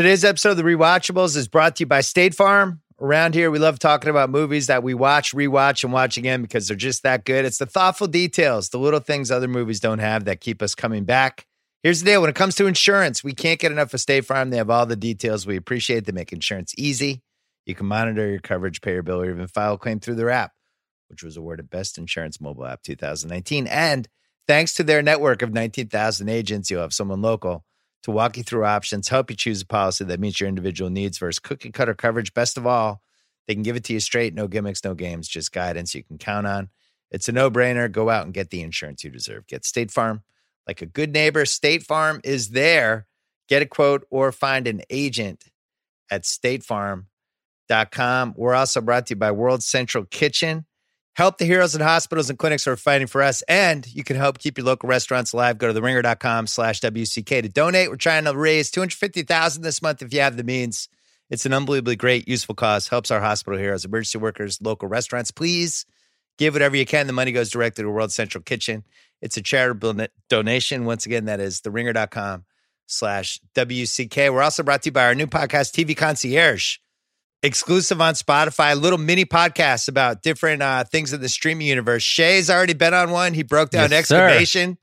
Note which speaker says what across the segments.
Speaker 1: Today's episode of The Rewatchables is brought to you by State Farm. Around here, we love talking about movies that we watch, rewatch, and watch again because they're just that good. It's the thoughtful details, the little things other movies don't have that keep us coming back. Here's the deal when it comes to insurance, we can't get enough of State Farm. They have all the details. We appreciate they make insurance easy. You can monitor your coverage, pay your bill, or even file a claim through their app, which was awarded Best Insurance Mobile App 2019. And thanks to their network of 19,000 agents, you'll have someone local to walk you through options, help you choose a policy that meets your individual needs versus cookie cutter coverage. Best of all, they can give it to you straight, no gimmicks, no games, just guidance you can count on. It's a no brainer. Go out and get the insurance you deserve. Get State Farm like a good neighbor. State Farm is there. Get a quote or find an agent at statefarm.com. We're also brought to you by World Central Kitchen. Help the heroes in hospitals and clinics who are fighting for us. And you can help keep your local restaurants alive. Go to theringer.com slash WCK to donate. We're trying to raise 250000 this month if you have the means. It's an unbelievably great, useful cause. Helps our hospital heroes, emergency workers, local restaurants. Please give whatever you can. The money goes directly to World Central Kitchen. It's a charitable donation. Once again, that is theringer.com slash WCK. We're also brought to you by our new podcast, TV Concierge exclusive on Spotify, little mini podcasts about different uh, things in the streaming universe. Shea's already been on one. He broke down
Speaker 2: Yes,
Speaker 1: excavation.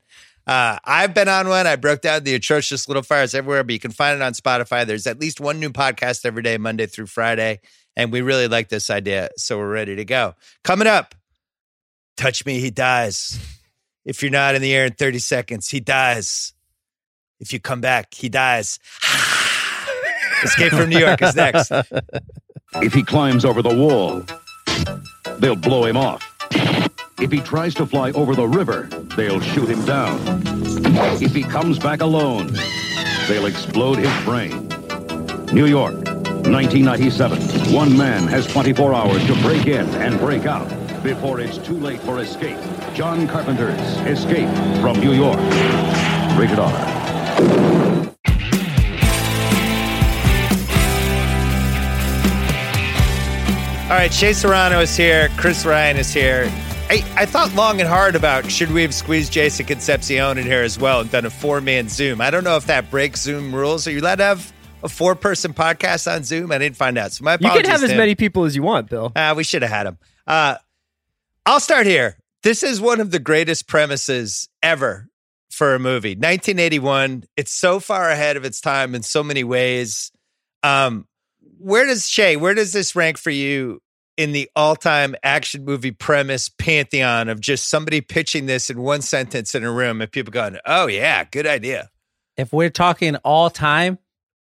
Speaker 1: Uh, I've been on one. I broke down the atrocious little fires everywhere, but you can find it on Spotify. There's at least one new podcast every day, Monday through Friday. And we really like this idea. So we're ready to go. Coming up, touch me, he dies. If you're not in the air in 30 seconds, he dies. If you come back, he dies. Escape from New York is next.
Speaker 3: If he climbs over the wall, they'll blow him off. If he tries to fly over the river, they'll shoot him down. If he comes back alone, they'll explode his brain. New York, 1997. One man has 24 hours to break in and break out before it's too late for escape. John Carpenter's Escape from New York. Rated R.
Speaker 1: All right, Shea Serrano is here. Chris Ryan is here. I, I thought long and hard about should we have squeezed Jason Concepcion in here as well and done a four man Zoom. I don't know if that breaks Zoom rules. Are you allowed to have a four person podcast on Zoom? I didn't find out. So my apologies.
Speaker 4: You can have as many people as you want, Bill.
Speaker 1: Uh, we should have had him. Uh, I'll start here. This is one of the greatest premises ever for a movie. 1981. It's so far ahead of its time in so many ways. Um, where does Shea? Where does this rank for you in the all-time action movie premise pantheon of just somebody pitching this in one sentence in a room and people going, "Oh yeah, good idea."
Speaker 2: if we're talking all time,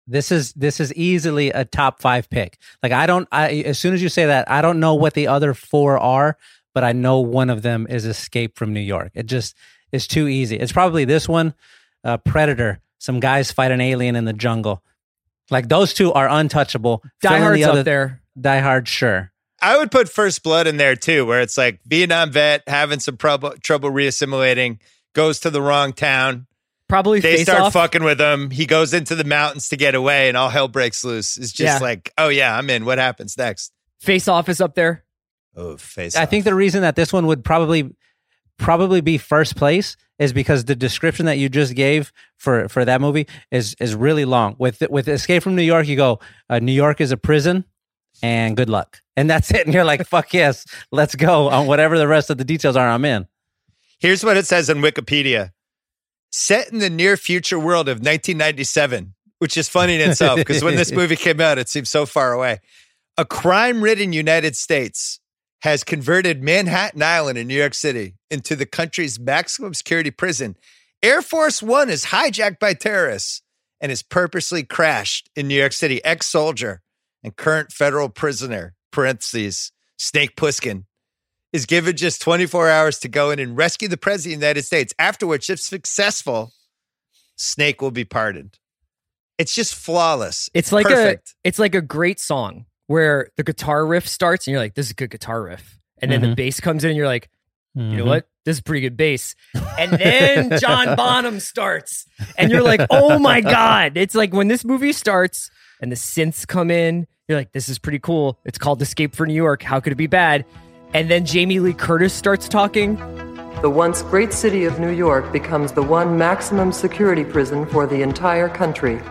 Speaker 2: this is this is easily a top five pick. Like I don't, I as soon as you say that, I don't know what the other four are, but I know one of them is Escape from New York. It just is too easy. It's probably this one, uh, Predator. Some guys fight an alien in the jungle. Like those two are untouchable.
Speaker 4: Die
Speaker 2: Fill
Speaker 4: Hard's
Speaker 2: the other-
Speaker 4: up there.
Speaker 2: Die Hard, sure.
Speaker 1: I would put First Blood in there too, where it's like Vietnam vet having some trouble trouble reassimilating, goes to the wrong town.
Speaker 4: Probably
Speaker 1: They
Speaker 4: face
Speaker 1: start
Speaker 4: off.
Speaker 1: fucking with him. He goes into the mountains to get away, and all hell breaks loose. It's just
Speaker 4: Yeah.
Speaker 1: like, oh yeah, I'm in. What happens next?
Speaker 4: Face off is up there.
Speaker 1: Oh, face.
Speaker 2: I
Speaker 1: off.
Speaker 2: think the reason that this one would probably probably be first place is because the description that you just gave for for that movie is is really long. With with Escape from New York, you go uh, New York is a prison, and good luck, and that's it. And you're like, fuck yes, let's go on whatever the rest of the details are. I'm in.
Speaker 1: Here's what it says on Wikipedia: set in the near future world of 1997, which is funny in itself because when this movie came out, it seemed so far away. A crime-ridden United States has converted Manhattan Island in New York City into the country's maximum security prison. Air Force One is hijacked by terrorists and is purposely crashed in New York City. Ex soldier and current federal prisoner, parentheses, Snake Plissken, is given just 24 hours to go in and rescue the president of the United States. After which, if successful, Snake will be pardoned. It's just flawless.
Speaker 4: It's like
Speaker 1: perfect.
Speaker 4: a it's like a great song where the guitar riff starts and you're like, this is a good guitar riff. And then the
Speaker 2: Mhm.
Speaker 4: bass comes in and you're like, you know
Speaker 2: Mhm.
Speaker 4: what? This is pretty good bass. And then John Bonham starts. And you're like, oh my God. It's like when this movie starts and the synths come in, you're like, this is pretty cool. It's called Escape for New York. How could it be bad? And then Jamie Lee Curtis starts talking.
Speaker 5: The once great city of New York becomes the one maximum security prison for the entire country.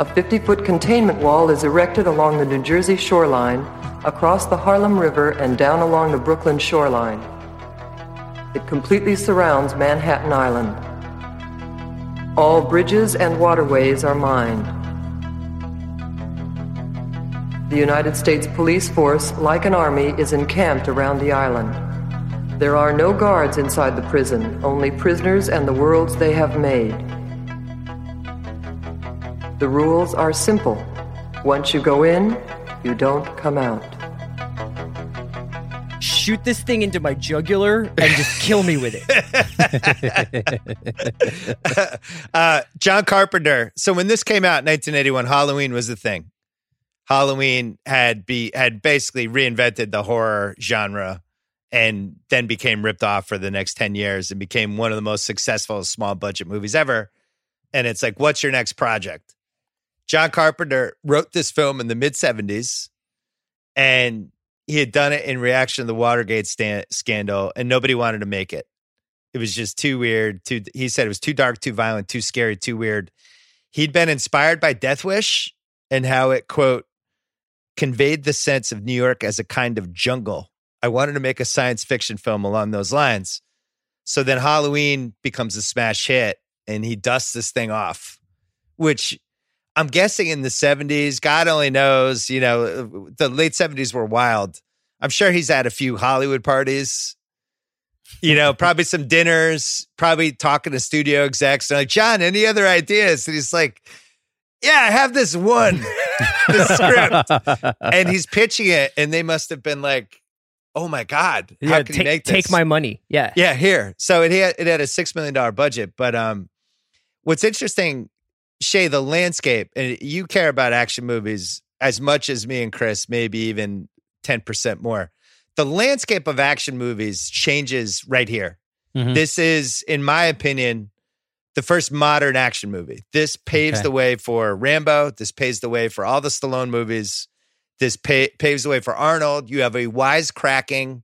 Speaker 5: A 50 foot containment wall is erected along the New Jersey shoreline, across the Harlem River, and down along the Brooklyn shoreline. It completely surrounds Manhattan Island. All bridges and waterways are mined. The United States police force, like an army, is encamped around the island. There are no guards inside the prison, only prisoners and the worlds they have made. The rules are simple. Once you go in, you don't come out.
Speaker 4: Shoot this thing into my jugular and just kill me with it.
Speaker 1: uh, John Carpenter. So when this came out in 1981, Halloween was the thing. Halloween had be had basically reinvented the horror genre and then became ripped off for the next 10 years and became one of the most successful small budget movies ever. And it's like, what's your next project? John Carpenter wrote this film in the mid 70s and he had done it in reaction to the Watergate sta- scandal and nobody wanted to make it. It was just too weird. Too, he said it was too dark, too violent, too scary, too weird. He'd been inspired by Death Wish and how it, quote, conveyed the sense of New York as a kind of jungle. I wanted to make a science fiction film along those lines. So then Halloween becomes a smash hit and he dusts this thing off, which I'm guessing in the 70s, God only knows, you know, the late 70s were wild. I'm sure he's at a few Hollywood parties, you know, probably some dinners, probably talking to studio execs. They're like, John, any other ideas? And he's like, yeah, I have this one, the script. And he's pitching it, and they must have been like, oh my God, how
Speaker 4: yeah,
Speaker 1: can
Speaker 4: take,
Speaker 1: he make this?
Speaker 4: take my money. Yeah.
Speaker 1: Yeah, here. So it had it had a six million dollar budget, but um, what's interesting, Shea, the landscape, and you care about action movies as much as me and Chris, maybe even ten percent more. The landscape of action movies changes right here.
Speaker 2: Mhm.
Speaker 1: This is, in my opinion, the first modern action movie. This paves
Speaker 2: Okay.
Speaker 1: the way for Rambo. This paves the way for all the Stallone movies. This pa- paves the way for Arnold. You have a wisecracking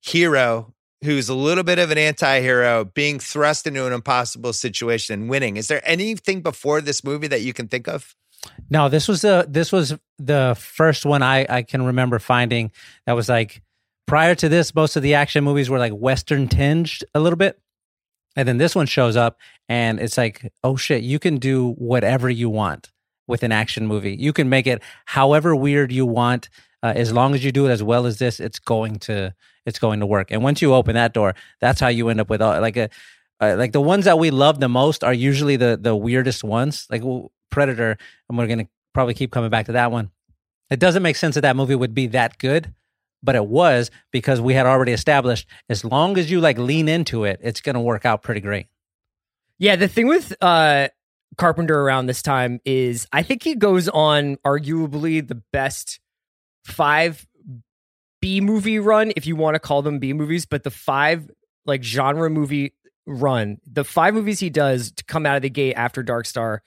Speaker 1: hero who's a little bit of an anti-hero being thrust into an impossible situation and winning. Is there anything before this movie that you can think of?
Speaker 2: No, this was the this was the first one I I can remember finding that was like prior to this most of the action movies were like western tinged a little bit. And then this one shows up and it's like, "Oh shit, you can do whatever you want with an action movie. You can make it however weird you want uh, as long as you do it as well as this, it's going to it's going to work." And once you open that door, that's how you end up with all, like a uh, like the ones that we love the most are usually the the weirdest ones. Like well, Predator, and we're gonna probably keep coming back to that one. It doesn't make sense that that movie would be that good, but it was because we had already established as long as you like lean into it, it's gonna work out pretty great.
Speaker 4: Yeah, the thing with uh Carpenter around this time is I think he goes on arguably the best five B movie run, if you want to call them B movies, but the five like genre movie run, the five movies he does to come out of the gate after Dark Star.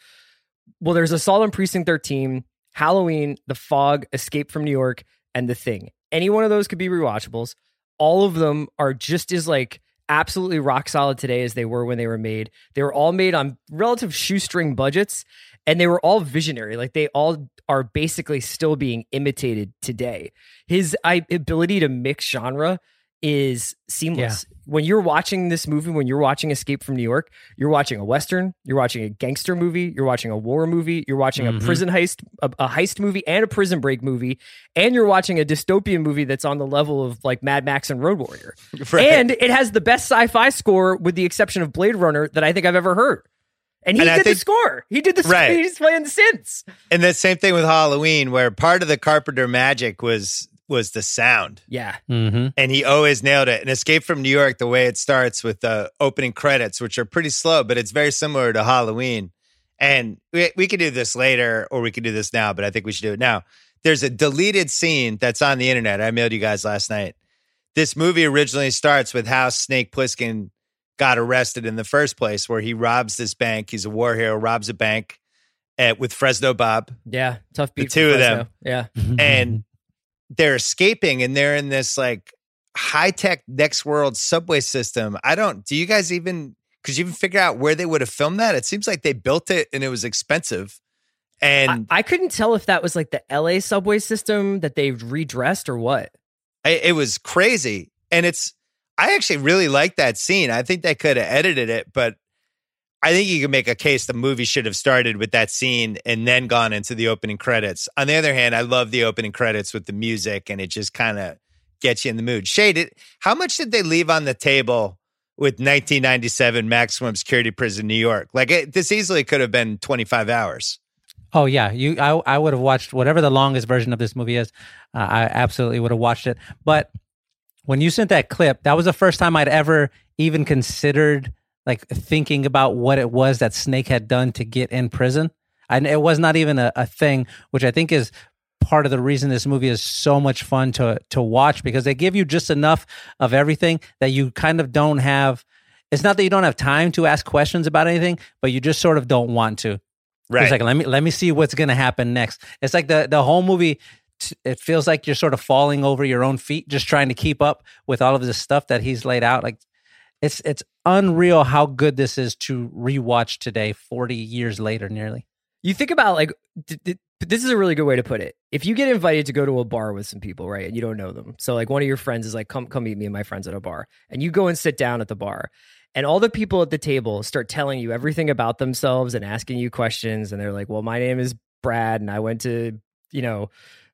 Speaker 4: Well, there's Assault on Precinct 13, Halloween, The Fog, Escape from New York, and The Thing. Any one of those could be rewatchables. All of them are just as like absolutely rock solid today as they were when they were made. They were all made on relative shoestring budgets and they were all visionary. Like they all are basically still being imitated today. His I, ability to mix genre is seamless. When you're watching this movie, when you're watching Escape from New York, you're watching a western, you're watching a gangster movie, you're watching a war movie, you're watching
Speaker 2: Mhm.
Speaker 4: a prison heist, a, a heist movie, and a prison break movie, and you're watching a dystopian movie that's on the level of like Mad Max and Road Warrior. And it has the best sci-fi score, with the exception of Blade Runner, that I think I've ever heard. And he
Speaker 1: And
Speaker 4: did
Speaker 1: think-
Speaker 4: the score. He did the score.
Speaker 1: Right.
Speaker 4: He's playing the synths.
Speaker 1: And the same thing with Halloween, where part of the Carpenter magic was was the sound.
Speaker 4: Yeah.
Speaker 2: Mm-hmm.
Speaker 1: and he always nailed it. And Escape from New York, the way it starts with the opening credits, which are pretty slow, but it's very similar to Halloween. And we, we could do this later or we could do this now, but I think we should do it now. There's a deleted scene that's on the internet. I mailed you guys last night. This movie originally starts with how Snake Plissken got arrested in the first place, where he robs this bank. He's a war hero, robs a bank uh, with Fresno Bob.
Speaker 4: Yeah. Tough beat. for
Speaker 1: two of them.
Speaker 4: Yeah.
Speaker 1: and they're escaping and they're in this like high tech next world subway system. I don't, do you guys even, could you even figure out where they would have filmed that? It seems like they built it and it was expensive. And
Speaker 4: I, I couldn't tell if that was like the LA subway system that they've redressed or what.
Speaker 1: I, it was crazy. And it's, I actually really like that scene. I think they could have edited it, but I think you can make a case the movie should have started with that scene and then gone into the opening credits. On the other hand, I love the opening credits with the music and it just kind of gets you in the mood. Shade, how much did they leave on the table with 1997 maximum security prison New York? Like it, this easily could have been 25 hours.
Speaker 2: Oh yeah, you. I I would have watched whatever the longest version of this movie is. Uh, I absolutely would have watched it. But when you sent that clip, that was the first time I'd ever even considered like thinking about what it was that Snake had done to get in prison. And it was not even a, a thing, which I think is part of the reason this movie is so much fun to to watch because they give you just enough of everything that you kind of don't have. It's not that you don't have time to ask questions about anything, but you just sort of don't want to.
Speaker 1: Right.
Speaker 2: It's like let me let me see what's going to happen next. It's like the the whole movie. It feels like you're sort of falling over your own feet, just trying to keep up with all of this stuff that he's laid out. Like it's it's unreal how good this is to rewatch today, forty years later, nearly.
Speaker 4: You think about like th- th- this is a really good way to put it. If you get invited to go to a bar with some people, right, and you don't know them, so like one of your friends is like, "Come, come meet me and my friends at a bar," and you go and sit down at the bar, and all the people at the table start telling you everything about themselves and asking you questions, and they're like, "Well, my name is Brad, and I went to you know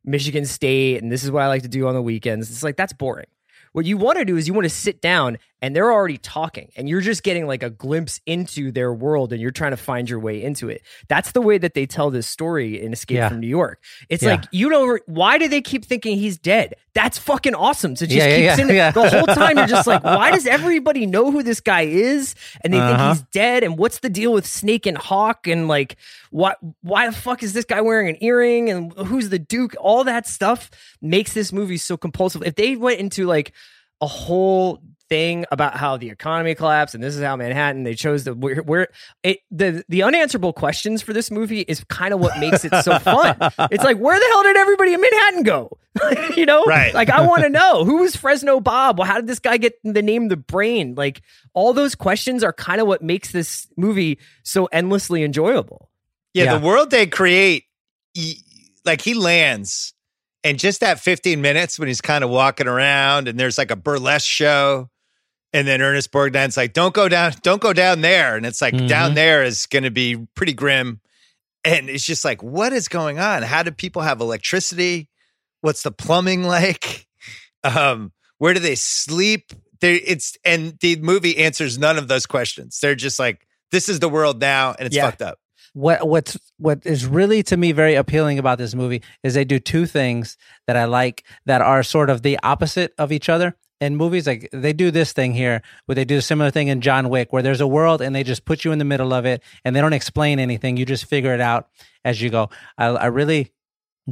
Speaker 4: Michigan State, and this is what I like to do on the weekends." It's like that's boring. What you want to do is you want to sit down and they're already talking and you're just getting like a glimpse into their world and you're trying to find your way into it. That's the way that they tell this story in Escape
Speaker 2: Yeah.
Speaker 4: from New York. It's
Speaker 2: Yeah.
Speaker 4: like, you know, why do they keep thinking he's dead? That's fucking awesome to just
Speaker 2: Yeah,
Speaker 4: keep
Speaker 2: yeah.
Speaker 4: the whole time. You're just like, why does everybody know who this guy is? And they
Speaker 2: Uh-huh.
Speaker 4: think he's dead. And what's the deal with Snake and Hawk? And like, what, why the fuck is this guy wearing an earring? And who's the Duke? All that stuff makes this movie so compulsive. If they went into like, a whole thing about how the economy collapsed and this is how Manhattan they chose the where, where it the the unanswerable questions for this movie is kind of what makes it so fun. It's like where the hell did everybody in Manhattan go? you know?
Speaker 1: Right.
Speaker 4: Like I want to know who was Fresno Bob? Well, how did this guy get the name the brain? Like all those questions are kind of what makes this movie so endlessly enjoyable.
Speaker 1: Yeah,
Speaker 2: Yeah.
Speaker 1: the world they create, he, like he lands, and just that 15 minutes when he's kind of walking around, and there's like a burlesque show, and then Ernest Borgnine's like, "Don't go down, don't go down there," and it's like
Speaker 2: Mhm.
Speaker 1: down there is going to be pretty grim, and it's just like, what is going on? How do people have electricity? What's the plumbing like? Um, where do they sleep? They, it's and the movie answers none of those questions. They're just like, this is the world now, and it's
Speaker 4: Yeah.
Speaker 1: fucked up.
Speaker 2: what what's what is really to me very appealing about this movie is they do two things that I like that are sort of the opposite of each other. In movies, like they do this thing here, where they do a similar thing in John Wick, where there's a world and they just put you in the middle of it, and they don't explain anything. You just figure it out as you go. I, I really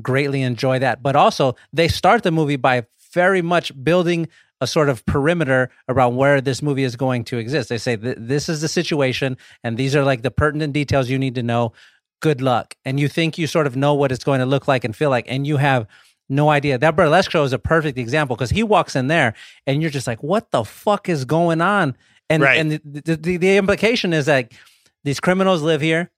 Speaker 2: greatly enjoy that. But also, they start the movie by very much building a sort of perimeter around where this movie is going to exist. They say this is the situation, and these are like the pertinent details you need to know. Good luck, and you think you sort of know what it's going to look like and feel like, and you have no idea. That burlesque show is a perfect example because he walks in there, and you're just like, "What the fuck is going on?" And
Speaker 1: Right.
Speaker 2: and the, the, the, the implication is that these criminals live here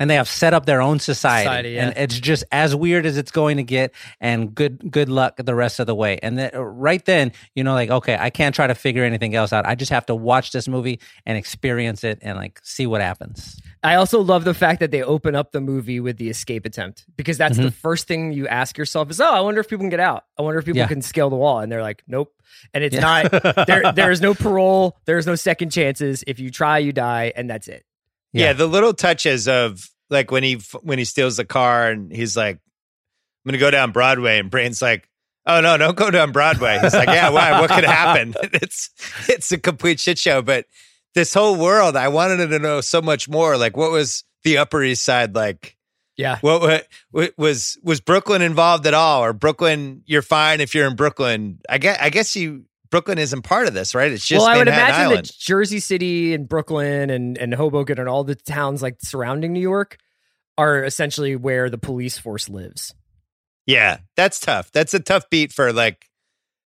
Speaker 2: and they have set up their own society,
Speaker 4: Society, yeah.
Speaker 2: and it's just as weird as it's going to get and good good luck the rest of the way and then right then you know like okay i can't try to figure anything else out i just have to watch this movie and experience it and like see what happens
Speaker 4: I also love the fact that they open up the movie with the escape attempt because that's
Speaker 2: Mm-hmm.
Speaker 4: the first thing you ask yourself is, oh, I wonder if people can get out. I wonder if people
Speaker 2: Yeah.
Speaker 4: can scale the wall. And they're like, nope. And it's not, there, there is no parole. There's no second chances. If you try, you die. And that's it.
Speaker 1: Yeah.
Speaker 2: Yeah.
Speaker 1: the little touches of like when he when he steals the car and he's like, "I'm going to go down Broadway," and Brain's like, "Oh no, don't go down Broadway." He's like, "Yeah, why? What could happen?" It's it's a complete shit show. But this whole world, I wanted to know so much more. Like, what was the Upper East Side like?
Speaker 4: Yeah.
Speaker 1: What, what, what was was Brooklyn involved at all, or Brooklyn? You're fine if you're in Brooklyn. I guess I guess you Brooklyn isn't part of this, right? It's just
Speaker 4: well, I would imagine
Speaker 1: Island.
Speaker 4: that Jersey City and Brooklyn and, and Hoboken and all the towns like surrounding New York are essentially where the police force lives.
Speaker 1: Yeah, that's tough. That's a tough beat for like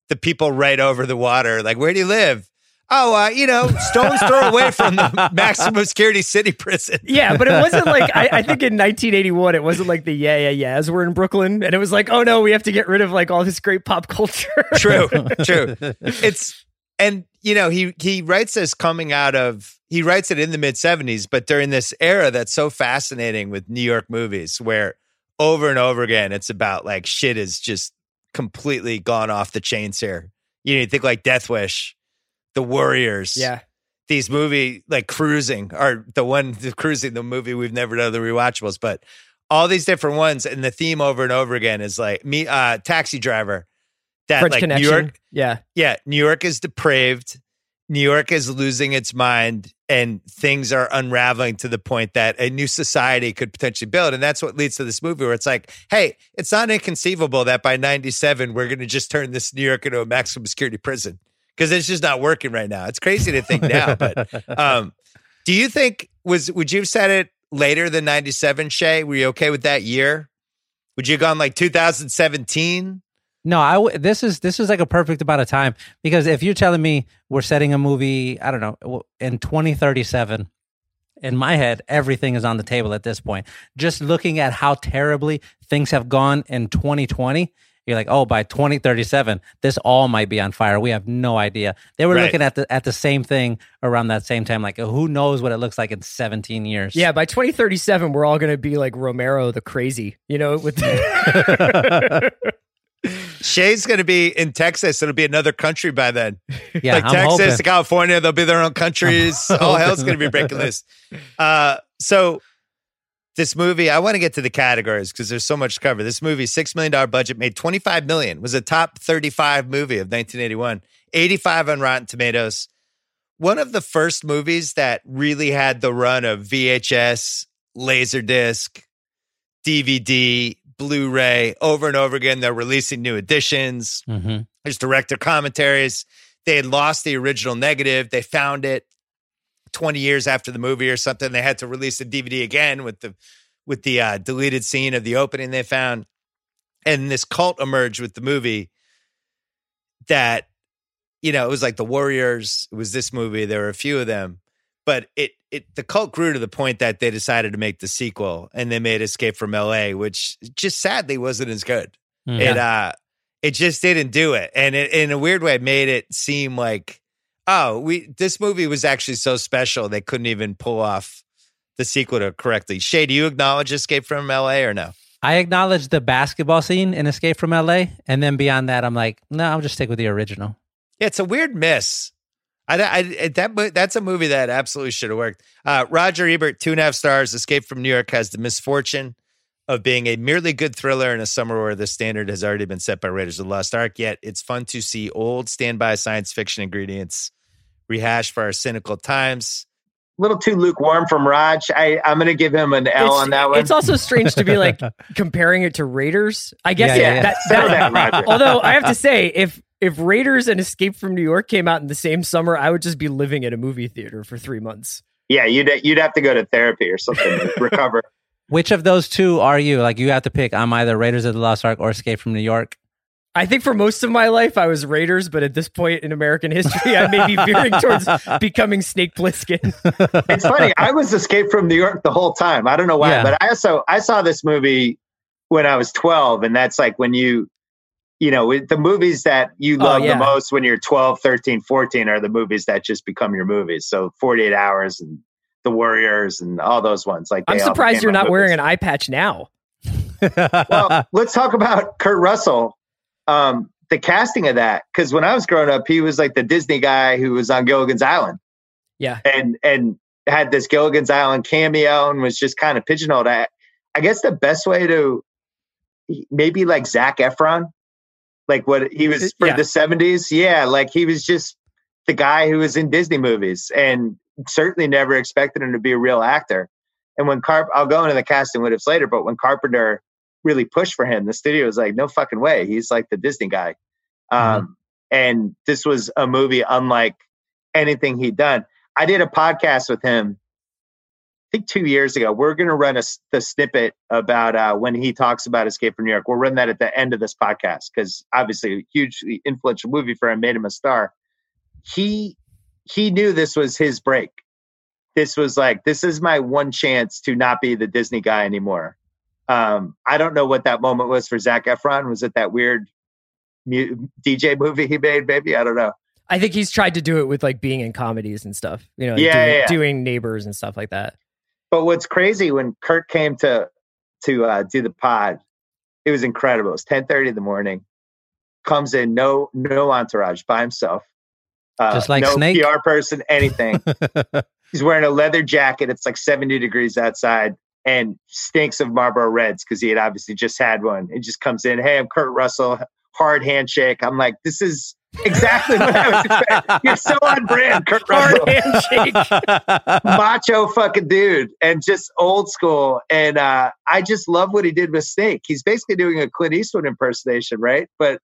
Speaker 1: the people right over the water. Like, where do you live? Oh, uh, you know, stones throw away from the maximum security city prison.
Speaker 4: Yeah, but it wasn't like I, I think in 1981 it wasn't like the yeah yeah yeahs were in Brooklyn, and it was like oh no, we have to get rid of like all this great pop culture.
Speaker 1: True, true. It's and you know he he writes this coming out of he writes it in the mid 70s, but during this era that's so fascinating with New York movies, where over and over again it's about like shit is just completely gone off the chains here. You know, you think like Death Wish the Warriors.
Speaker 4: yeah,
Speaker 1: These movie like cruising or the one the cruising the movie we've never done the rewatchables, but all these different ones and the theme over and over again is like me uh taxi driver that
Speaker 4: French
Speaker 1: like
Speaker 4: Connection.
Speaker 1: New York
Speaker 4: Yeah,
Speaker 1: yeah, New York is depraved. New York is losing its mind and things are unraveling to the point that a new society could potentially build. And that's what leads to this movie where it's like, hey, it's not inconceivable that by 97, we're going to just turn this New York into a maximum security prison because it's just not working right now. It's crazy to think now. But um, do you think, was would you have said it later than 97, Shea? Were you okay with that year? Would you have gone like 2017?
Speaker 2: No, I w- this is this is like a perfect amount of time because if you're telling me we're setting a movie, I don't know, in 2037, in my head, everything is on the table at this point. Just looking at how terribly things have gone in 2020, you're like, oh, by 2037, this all might be on fire. We have no idea. They were
Speaker 1: Right.
Speaker 2: looking at the at the same thing around that same time. Like, who knows what it looks like in 17 years?
Speaker 4: yeah. By 2037, we're all gonna be like Romero the crazy, you know, with
Speaker 1: Shea's going to be in Texas. It'll be another country by then.
Speaker 2: yeah.
Speaker 1: like
Speaker 2: I'm
Speaker 1: Texas,
Speaker 2: hoping.
Speaker 1: California, they'll be their own countries.
Speaker 2: I'm
Speaker 1: All hell's going to be breaking loose. Uh, so this movie, I want to get to the categories because there's so much to cover. This movie, six million dollar budget, made 25 million. Was a top 35 movie of 1981. 85 on Rotten Tomatoes. One of the first movies that really had the run of VHS, Laserdisc, DVD, Blu-ray over and over again. They're releasing new editions.
Speaker 2: Mhm.
Speaker 1: There's director commentaries. They had lost the original negative. They found it 20 years after the movie or something. They had to release the DVD again with the with the uh, deleted scene of the opening they found. And this cult emerged with the movie that, you know, it was like the Warriors. It was this movie. There were a few of them. But it it the cult grew to the point that they decided to make the sequel and they made Escape from LA, which just sadly wasn't as good
Speaker 2: Mm.
Speaker 1: it uh it just didn't do it and it in a weird way made it seem like oh we this movie was actually so special they couldn't even pull off the sequel to correctly shea do you acknowledge escape from la or no
Speaker 2: I acknowledge the basketball scene in Escape from LA, and then beyond that, I'm like, no, I'll just stick with the original.
Speaker 1: yeah it's a weird miss I, I that that's a movie that absolutely should have worked. Uh, Roger Ebert, two and a half stars. Escape from New York has the misfortune of being a merely good thriller in a summer where the standard has already been set by Raiders of the Lost Ark. Yet it's fun to see old standby science fiction ingredients rehashed for our cynical times.
Speaker 6: A little too lukewarm from Raj. I, I'm going to give him an L
Speaker 4: it's,
Speaker 6: on that one.
Speaker 4: it's also strange to be like comparing it to Raiders. I guess
Speaker 2: Yeah, yeah, yeah.
Speaker 4: that,
Speaker 6: Settle
Speaker 4: that-
Speaker 6: that, Roger.
Speaker 4: although I have to say, if if Raiders and Escape from New York came out in the same summer, I would just be living at a movie theater for three months.
Speaker 6: yeah, you'd you'd have to go to therapy or something to recover.
Speaker 2: Which of those two are you? Like, you have to pick. I'm either Raiders of the Lost Ark or Escape from New York.
Speaker 4: I think for most of my life I was Raiders, but at this point in American history, I may be veering towards becoming Snake Plissken.
Speaker 6: It's funny. I was Escape from New York the whole time. I don't know why,
Speaker 2: Yeah.
Speaker 6: but I also I saw this movie when I was 12, and that's like when you, you know, the movies that you
Speaker 4: Oh,
Speaker 6: love
Speaker 4: yeah.
Speaker 6: the most when you're 12, 13, 14 are the movies that just become your movies. So 48 Hours and The Warriors and all those ones. Like
Speaker 4: I'm surprised you're not wearing an eye patch now.
Speaker 6: well, let's talk about Kurt Russell. Um, the casting of that, because when I was growing up, he was like the Disney guy who was on Gilligan's Island,
Speaker 4: Yeah.
Speaker 6: and and had this Gilligan's Island cameo and was just kind of pigeonholed. I, I guess the best way to maybe like Zac Efron, like what he was for
Speaker 4: Yeah.
Speaker 6: the '70s. Yeah, like he was just the guy who was in Disney movies, and certainly never expected him to be a real actor. And when Carp, I'll go into the casting what ifs later, but when Carpenter really pushed for him, the studio was like, no fucking way. He's like the Disney guy. Um, and this was a movie unlike anything he'd done. I did a podcast with him, I think two years ago. We're going to run a, the snippet about uh, when he talks about Escape from New York. We'll run that at the end of this podcast because obviously a hugely influential movie for him, made him a star. He he knew this was his break. This was like, this is my one chance to not be the Disney guy anymore. Um, I don't know what that moment was for Zac Efron. Was it that weird mu- DJ movie he made? Maybe I don't know.
Speaker 4: I think he's tried to do it with like being in comedies and stuff. You know,
Speaker 6: Yeah,
Speaker 4: doing,
Speaker 6: yeah,
Speaker 4: doing neighbors and stuff like that.
Speaker 6: But what's crazy when Kurt came to to uh, do the pod, it was incredible. It was ten thirty in the morning. Comes in, no no entourage by himself. Uh,
Speaker 2: Just like
Speaker 6: no
Speaker 2: Snake?
Speaker 6: PR person, anything. He's wearing a leather jacket. It's like seventy degrees outside, and stinks of Marlboro Reds because he had obviously just had one. It just comes in, hey, I'm Kurt Russell. Hard handshake. I'm like, this is exactly what I was expecting. You're so on brand, Kurt Russell
Speaker 4: Hard handshake.
Speaker 6: macho fucking dude and just old school. And uh, I just love what he did with Snake. He's basically doing a Clint Eastwood impersonation, right? But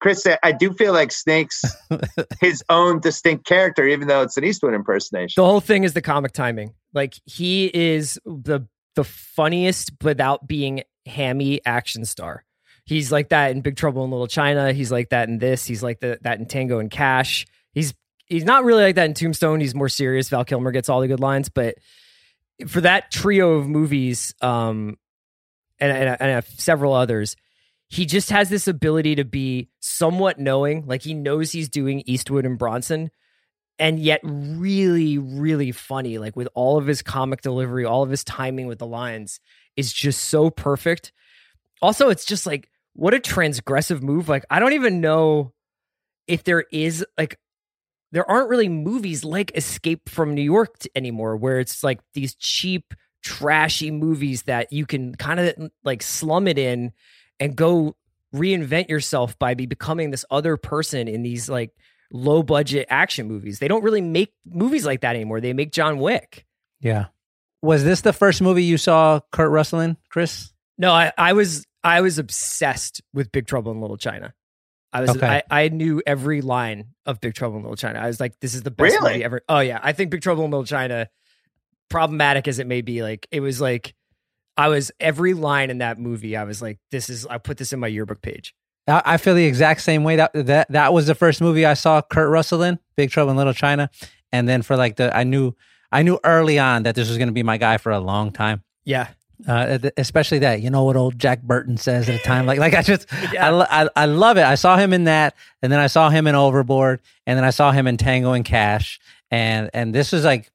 Speaker 6: Chris, I- I do feel like Snake's his own distinct character, even though it's an Eastwood impersonation.
Speaker 4: The whole thing is the comic timing. Like he is the the funniest without being hammy action star. He's like that in Big Trouble in Little China. He's like that in this. He's like the, that in Tango and Cash. He's he's not really like that in Tombstone. He's more serious. Val Kilmer gets all the good lines, but for that trio of movies, um, and and, and several others, he just has this ability to be somewhat knowing. Like he knows he's doing Eastwood and Bronson, and yet really, really funny. Like with all of his comic delivery, all of his timing with the lines is just so perfect. Also, it's just like what a transgressive move. Like I don't even know if there is like there aren't really movies like Escape from New York anymore, where it's like these cheap, trashy movies that you can kind of like slum it in and go reinvent yourself by be becoming this other person in these like low budget action movies. They don't really make movies like that anymore. They make John Wick.
Speaker 2: yeah. Was this the first movie you saw Kurt Russell in, Chris?
Speaker 4: No, I, I was I was obsessed with Big Trouble in Little China. I was
Speaker 2: Okay.
Speaker 4: I, I knew every line of Big Trouble in Little China. I was like, this is the best
Speaker 6: Really?
Speaker 4: movie ever. Oh yeah, I think Big Trouble in Little China, problematic as it may be, like it was like I was every line in that movie. I was like, this is I put this in my yearbook page.
Speaker 2: I feel the exact same way. That that that was the first movie I saw Kurt Russell in, Big Trouble in Little China, and then for like the I knew I knew early on that this was going to be my guy for a long time.
Speaker 4: Yeah,
Speaker 2: Uh, especially that you know what old Jack Burton says at a time like like I just
Speaker 4: Yeah.
Speaker 2: I, I I love it. I saw him in that, and then I saw him in Overboard, and then I saw him in Tango and Cash, and and this was like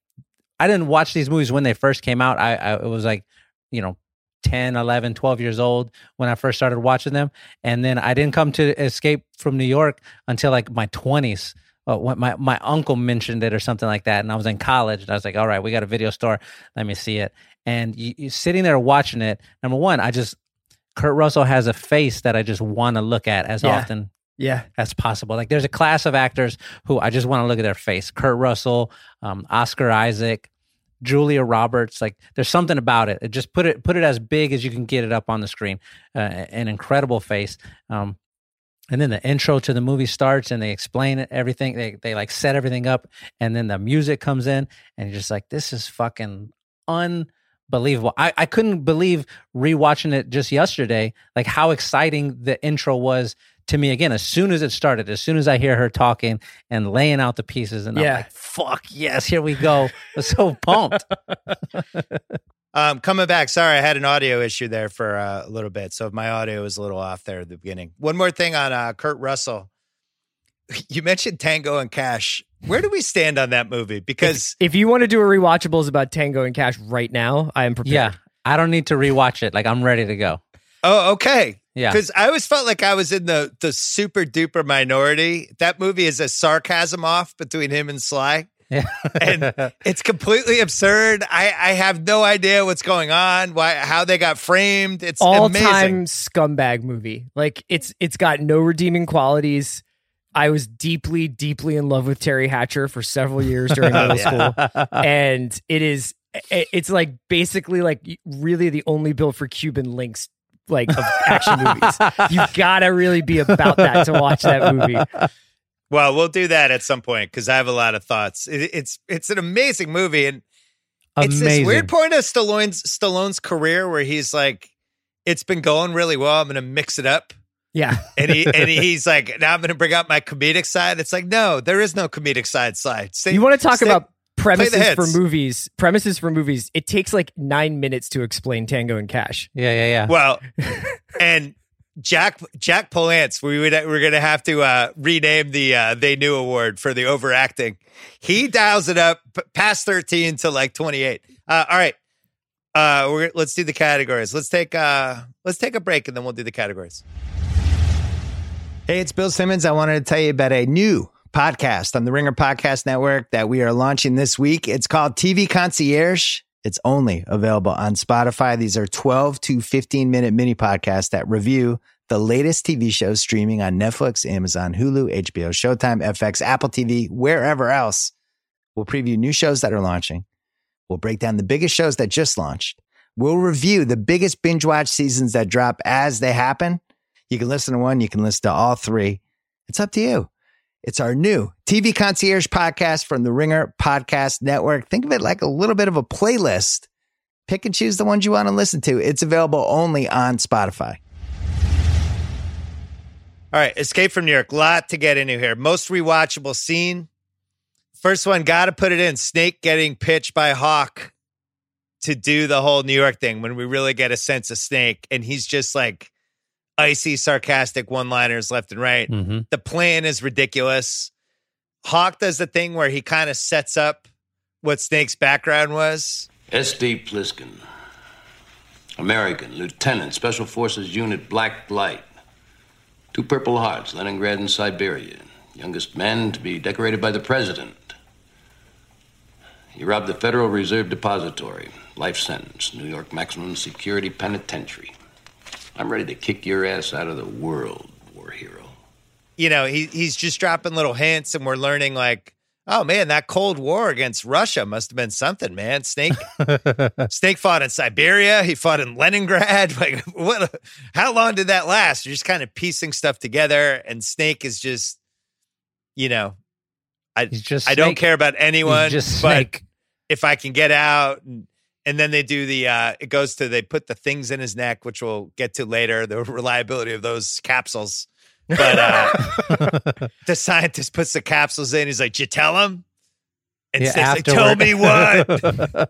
Speaker 2: I didn't watch these movies when they first came out. I, I it was like you know 10, 11, 12 years old when I first started watching them. And then I didn't come to Escape from New York until like my 20s. Uh, when my, my uncle mentioned it or something like that. And I was in college and I was like, all right, we got a video store. Let me see it. And you, you sitting there watching it, number one, I just, Kurt Russell has a face that I just want to look at as
Speaker 4: Yeah.
Speaker 2: often
Speaker 4: yeah,
Speaker 2: as possible. Like there's a class of actors who I just want to look at their face. Kurt Russell, um, Oscar Isaac, Julia Roberts. Like there's something about it. it. Just put it put it as big as you can get it up on the screen. Uh, an incredible face. Um, and then the intro to the movie starts and they explain it, everything. They they like set everything up, and then the music comes in, and you're just like, this is fucking unbelievable. I, I couldn't believe rewatching it just yesterday, like how exciting the intro was to me again. As soon as it started, as soon as I hear her talking and laying out the pieces, and I'm
Speaker 4: Yeah.
Speaker 2: like, fuck yes, here we go. I'm so pumped.
Speaker 1: Um, coming back. Sorry, I had an audio issue there for uh, a little bit, so my audio was a little off there at the beginning. One more thing on uh, Kurt Russell. You mentioned Tango and Cash. Where do we stand on that movie? Because
Speaker 4: If you want to do a rewatchables about Tango and Cash right now, I am prepared.
Speaker 2: yeah, I don't need to rewatch it. Like I'm ready to go.
Speaker 1: oh, okay.
Speaker 2: Yeah.
Speaker 1: Because I always felt like I was in the the super duper minority. That movie is a sarcasm off between him and Sly.
Speaker 2: Yeah.
Speaker 1: And it's completely absurd. I, I have no idea what's going on, why how they got framed. It's
Speaker 4: all
Speaker 1: amazing.
Speaker 4: time scumbag movie. Like it's it's got no redeeming qualities. I was deeply, deeply in love with Teri Hatcher for several years during middle school, and it is it- it's like basically like really the only built for Cuban links like of action movies. You gotta really be about that to watch that movie.
Speaker 1: Well, we'll do that at some point because I have a lot of thoughts. It, it's it's an amazing movie, and it's this weird point of Stallone's Stallone's career where he's like, it's been going really well. I'm going to mix it up.
Speaker 4: Yeah.
Speaker 1: And he and he's like, now I'm going to bring out my comedic side. It's like, no, there is no comedic side. Side. Stay-
Speaker 4: You want to talk
Speaker 1: stay-
Speaker 4: about premises for
Speaker 1: hits.
Speaker 4: movies? Premises for movies. It takes like nine minutes to explain Tango and Cash.
Speaker 2: Yeah, yeah, yeah.
Speaker 1: Well, and Jack Jack Palance, we would we're gonna have to uh, rename the uh, They Knew Award for the overacting. He dials it up past thirteen to like twenty eight. Uh, all right, uh, we're let's do the categories. Let's take uh, let's take a break and then we'll do the categories. Hey, it's Bill Simmons. I wanted to tell you about a new podcast on the Ringer Podcast Network that we are launching this week. It's called TV Concierge. It's only available on Spotify. These are 12 to 15 minute mini podcasts that review the latest TV shows streaming on Netflix, Amazon, Hulu, HBO, Showtime, FX, Apple TV, wherever else. We'll preview new shows that are launching. We'll break down the biggest shows that just launched. We'll review the biggest binge watch seasons that drop as they happen. You can listen to one, you can listen to all three. It's up to you. It's our new TV Concierge podcast from the Ringer Podcast Network. Think of it like a little bit of a playlist. Pick and choose the ones you want to listen to. It's available only on Spotify. All right, Escape from New York. Lot to get into here. Most rewatchable scene. First one, got to put it in. Snake getting pitched by Hawk to do the whole New York thing when we really get a sense of Snake. And he's just like icy, sarcastic one liners left and right.
Speaker 2: hmm
Speaker 1: The plan is ridiculous. Hawk does the thing where he kind of sets up what Snake's background was.
Speaker 7: S.D. Plissken, American, Lieutenant, Special Forces Unit Black Light. Two Purple Hearts, Leningrad and Siberia. Youngest man to be decorated by the President. He robbed the Federal Reserve Depository. Life sentence, New York Maximum Security Penitentiary. I'm ready to kick your ass out of the world, war hero.
Speaker 1: You know, he he's just dropping little hints, and we're learning like, oh man, that Cold War against Russia must have been something, man. Snake Snake fought in Siberia. He fought in Leningrad. Like, what? How long did that last? You're just kind of piecing stuff together, and Snake is just, you know, I
Speaker 2: He's just
Speaker 1: I don't care about anyone,
Speaker 2: He's just
Speaker 1: but
Speaker 2: Snake.
Speaker 1: if I can get out and and then they do the uh it goes to they put the things in his neck, which we'll get to later, the reliability of those capsules. But uh the scientist puts the capsules in, he's like, you tell him? And
Speaker 2: Yeah,
Speaker 1: Snake's like, tell me what.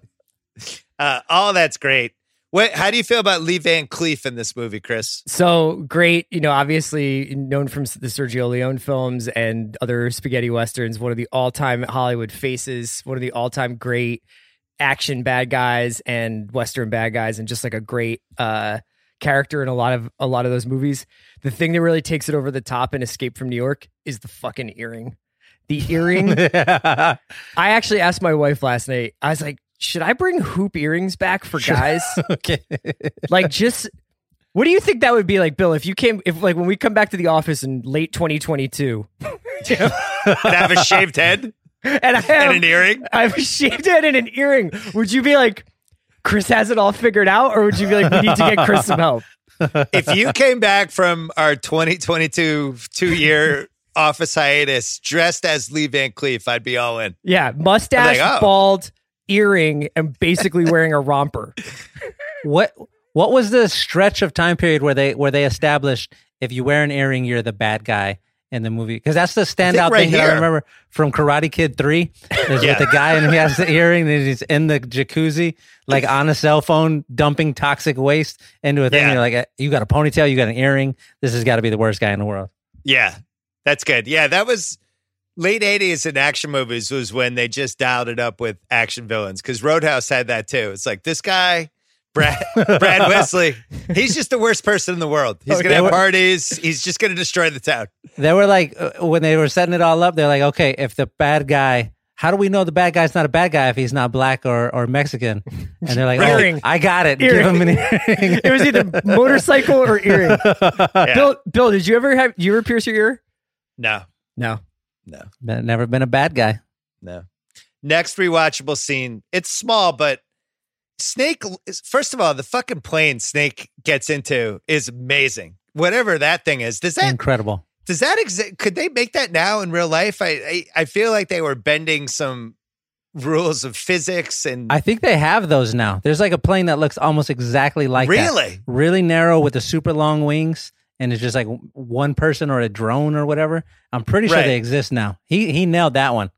Speaker 1: uh all that's great. What how do you feel about Lee Van Cleef in this movie, Chris?
Speaker 4: So great, you know, obviously known from the Sergio Leone films and other spaghetti westerns, one of the all-time Hollywood faces, one of the all-time great action bad guys and western bad guys and just like a great uh character in a lot of a lot of those movies. The thing that really takes it over the top in Escape from New York is the fucking earring. The earring I actually asked my wife last night. I was like, should I bring hoop earrings back for guys?
Speaker 2: okay.
Speaker 4: like just what do you think that would be like bill if you came if like when we come back to the office in late 2022
Speaker 1: And have a shaved head
Speaker 4: and i have,
Speaker 1: and an earring?
Speaker 4: I have a shaved head and an earring would you be like chris has it all figured out or would you be like we need to get chris some help
Speaker 1: if you came back from our 2022 two year office hiatus dressed as Lee Van Cleef, I'd be all in.
Speaker 4: yeah mustache
Speaker 1: like, oh.
Speaker 4: bald earring and basically wearing a romper
Speaker 2: what what was the stretch of time period where they where they established if you wear an earring you're the bad guy in the movie because that's the standout
Speaker 1: right
Speaker 2: thing that I remember from Karate Kid Three is
Speaker 1: Yeah.
Speaker 2: with the guy and he has the earring and he's in the jacuzzi like on a cell phone dumping toxic waste into a thing.
Speaker 1: Yeah.
Speaker 2: You're like, you got a ponytail, you got an earring. This has got to be the worst guy in the world.
Speaker 1: Yeah, that's good. Yeah, that was late 80s in action movies was when they just dialed it up with action villains because Roadhouse had that too. It's like this guy, Brad, Brad Wesley, he's just the worst person in the world. He's
Speaker 2: Okay.
Speaker 1: going to have parties. He's just going to destroy the town.
Speaker 2: They were like uh, when they were setting it all up. They're like, okay, if the bad guy. How do we know the bad guy's not a bad guy if he's not black or, or Mexican? And they're like,
Speaker 4: Earring.
Speaker 2: oh, I got it.
Speaker 4: Earring.
Speaker 2: Give him an earring.
Speaker 4: it was either motorcycle or earring bill bill did you ever have you ever pierce your ear
Speaker 1: No,
Speaker 4: no
Speaker 1: no,
Speaker 2: Never been a bad guy.
Speaker 1: no. Next rewatchable scene. It's small, but Snake, first of all, the fucking plane Snake gets into is amazing. Whatever that thing is. Does that
Speaker 2: Incredible.
Speaker 1: Does that exist? Could they make that now in real life? I, I I feel like they were bending some rules of physics and
Speaker 2: I think they have those now. There's like a plane that looks almost exactly like that.
Speaker 1: really.
Speaker 2: Really narrow with the super long wings and it's just like one person or a drone or whatever. I'm pretty sure
Speaker 1: Right.
Speaker 2: they exist now. He he nailed that one.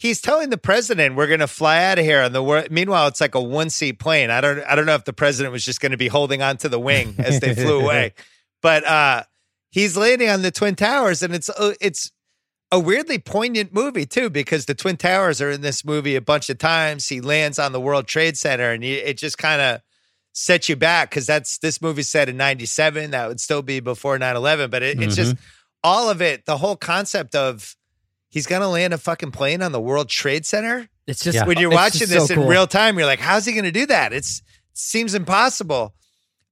Speaker 1: He's telling the president we're going to fly out of here on the wor- meanwhile it's like a one seat plane. I don't I don't know if the president was just going to be holding on to the wing as they flew away. But uh he's landing on the twin towers and it's uh, it's a weirdly poignant movie too because the twin towers are in this movie a bunch of times. He lands on the World Trade Center and it just kind of sets you back cuz that's this movie set in 97 that would still be before 9/11 but it, it's just all of it the whole concept of he's going to land a fucking plane on the World Trade Center
Speaker 4: It's just
Speaker 2: Yeah.
Speaker 1: when you're watching this
Speaker 4: so
Speaker 1: in
Speaker 4: cool.
Speaker 1: real time, you're like, how's he going to do that? It's it seems impossible.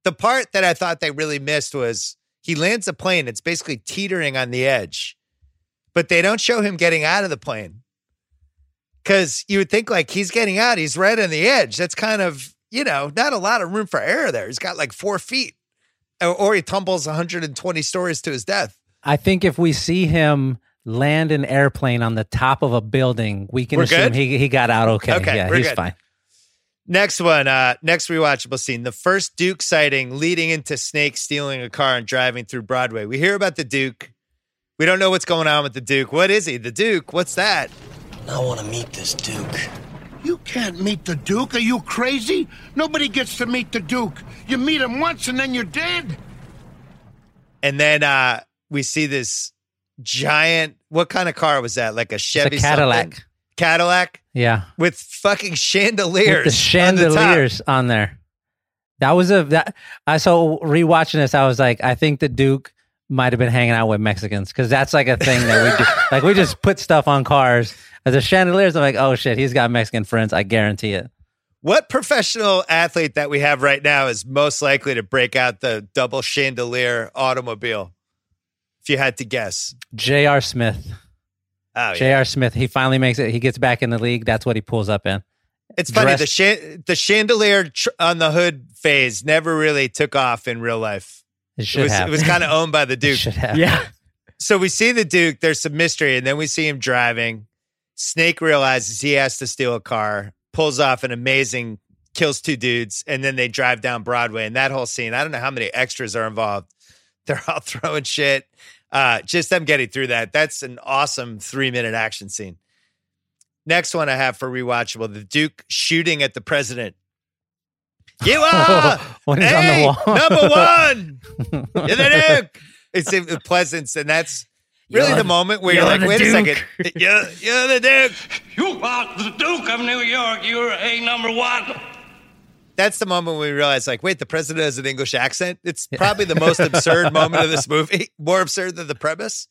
Speaker 1: The part that I thought they really missed was he lands a plane. It's basically teetering on the edge, but they don't show him getting out of the plane because you would think like he's getting out. He's right on the edge. That's kind of you know not a lot of room for error there. He's got like four feet, or, or he tumbles 120 stories to his death.
Speaker 2: I think if we see him land an airplane on the top of a building, we can
Speaker 1: We're
Speaker 2: assume
Speaker 1: good?
Speaker 2: he he got out okay.
Speaker 1: Okay,
Speaker 2: yeah, he's
Speaker 1: good.
Speaker 2: fine.
Speaker 1: Next one, uh, next rewatchable scene. The first Duke sighting leading into Snake stealing a car and driving through Broadway. We hear about the Duke. We don't know what's going on with the Duke. What is he? The Duke? What's that?
Speaker 8: I want to meet this Duke.
Speaker 9: You can't meet the Duke. Are you crazy? Nobody gets to meet the Duke. You meet him once and then you're dead.
Speaker 1: And then uh, we see this giant. What kind of car was that? Like a
Speaker 2: It's a
Speaker 1: Chevy
Speaker 2: Cadillac.
Speaker 1: something? Cadillac
Speaker 2: Yeah.
Speaker 1: with fucking chandeliers.
Speaker 2: With the
Speaker 1: on the
Speaker 2: chandeliers on, there. That was a that I so rewatching this, I was like, I think the Duke might have been hanging out with Mexicans because that's like a thing that we do. like we just put stuff on cars. As a chandeliers, I'm like, oh shit, he's got Mexican friends. I guarantee it.
Speaker 1: What professional athlete that we have right now is most likely to break out the double chandelier automobile? If you had to guess.
Speaker 2: J.R. Smith.
Speaker 1: Oh, yeah.
Speaker 2: J.R. Smith. He finally makes it. He gets back in the league. That's what he pulls up in.
Speaker 1: It's funny the
Speaker 2: dressed-
Speaker 1: cha- the chandelier tr- on the hood phase never really took off in real life.
Speaker 2: It
Speaker 1: It
Speaker 2: should
Speaker 1: was,
Speaker 2: have.
Speaker 1: it was kind of owned by the
Speaker 2: It
Speaker 1: Duke.
Speaker 2: should have.
Speaker 4: Yeah.
Speaker 1: So we see the Duke. There's some mystery, and then we see him driving. Snake realizes he has to steal a car, pulls off an amazing, kills two dudes, and then they drive down Broadway. And that whole scene, I don't know how many extras are involved. They're all throwing shit. Uh, just them getting through that. That's an awesome three minute action scene. Next one I have for rewatchable: the Duke shooting at the president. You are
Speaker 2: When he's on the wall.
Speaker 1: number one. You're the Duke. It's in the Pleasence, and that's really
Speaker 4: You're
Speaker 1: the moment where you're,
Speaker 4: you're
Speaker 1: like,
Speaker 4: the
Speaker 1: wait a second, you're, you're the Duke.
Speaker 7: You are the Duke of New York. You're a number one.
Speaker 1: That's the moment when we realize, like, wait, the president has an English accent. It's probably the most absurd moment of this movie, more absurd than the premise.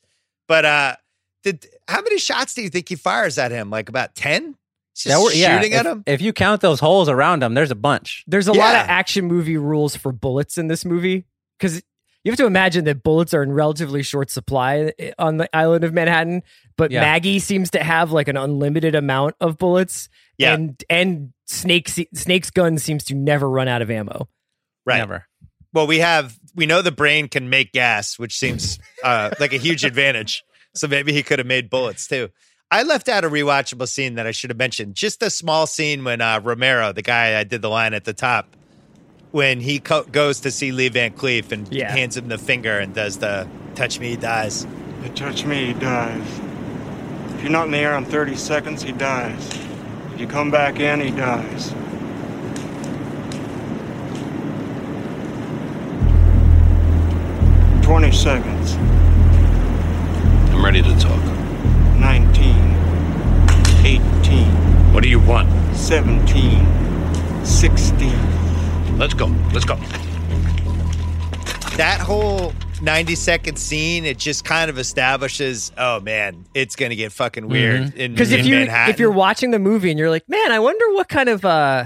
Speaker 1: But uh did how many shots do you think he fires at him? Like about ten? Just
Speaker 2: That were- yeah,
Speaker 1: shooting
Speaker 2: if,
Speaker 1: at him.
Speaker 2: If you count those holes around him, there's a bunch.
Speaker 4: There's a lot of action movie rules for bullets in this movie because you have to imagine that bullets are in relatively short supply eh, on the island of Manhattan. But
Speaker 2: Yeah.
Speaker 4: Maggie seems to have like an unlimited amount of bullets,
Speaker 1: Yeah.
Speaker 4: and and Snake Snake's gun seems to never run out of ammo.
Speaker 1: Right.
Speaker 2: Never.
Speaker 1: Well, we have we know the brain can make gas, which seems uh, like a huge advantage. So maybe he could have made bullets too. I left out a rewatchable scene that I should have mentioned. Just a small scene when uh, Romero, the guy I did the line at the top, when he co- goes to see Lee Van Cleef and
Speaker 4: Yeah.
Speaker 1: hands him the finger and does the touch me, he dies.
Speaker 10: You touch me, he dies. If you're not in the air in 30 seconds, he dies. If you come back in, he dies. Twenty seconds.
Speaker 7: I'm ready to talk.
Speaker 10: 19. 18.
Speaker 7: What do you want?
Speaker 10: 17. 16.
Speaker 7: Let's go. Let's go.
Speaker 1: That whole 90 second scene, it just kind of establishes, oh man, it's going to get fucking weird in,
Speaker 4: Because
Speaker 1: in
Speaker 4: if you
Speaker 1: Manhattan.
Speaker 4: if you're watching the movie and you're like, man, I wonder what kind of uh,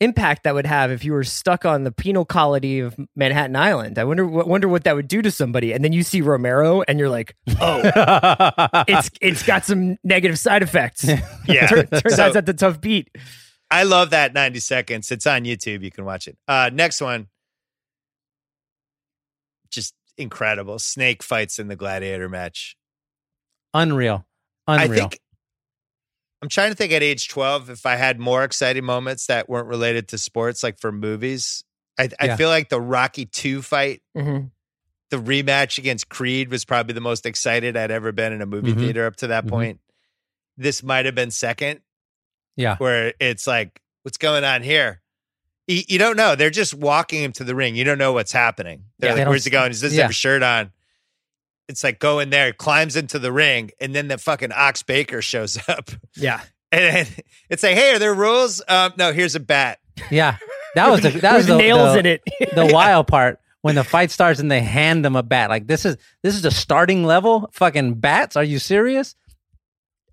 Speaker 4: impact that would have if you were stuck on the penal colony of Manhattan Island. I wonder what wonder what that would do to somebody. And then you see Romero and you're like, oh, it's it's got some negative side effects.
Speaker 1: yeah.
Speaker 4: Tur- turns
Speaker 1: So-
Speaker 4: out that's a tough beat.
Speaker 1: I love that 90 seconds. It's on YouTube. You can watch it. Uh, next one. Just incredible. Snake fights in the gladiator match.
Speaker 2: Unreal.
Speaker 1: I think I'm trying to think at age 12 if I had more exciting moments that weren't related to sports, like for movies. I, I
Speaker 2: Yeah.
Speaker 1: feel like the Rocky 2 fight
Speaker 4: hmm
Speaker 1: the rematch against Creed was probably the most excited I'd ever been in a movie
Speaker 2: Mhm.
Speaker 1: theater up to that
Speaker 2: Mhm.
Speaker 1: point. This might have been second,
Speaker 2: Yeah.
Speaker 1: where it's like, what's going on here? You, you don't know. They're just walking him to the ring. You don't know what's happening. They're
Speaker 2: Yeah,
Speaker 1: like,
Speaker 2: don't
Speaker 1: where's he going? He doesn't
Speaker 2: yeah.
Speaker 1: have a shirt on. It's like go in there, climbs into the ring, and then the fucking Ox Baker shows up.
Speaker 4: Yeah.
Speaker 1: And it's like, hey, are there rules? Um, no, here's a bat.
Speaker 2: Yeah. That was the that was the,
Speaker 4: nails
Speaker 2: the-
Speaker 4: in it.
Speaker 2: the wild part when the fight starts and they hand them a bat. Like this is this is the starting level. Fucking bats? Are you serious?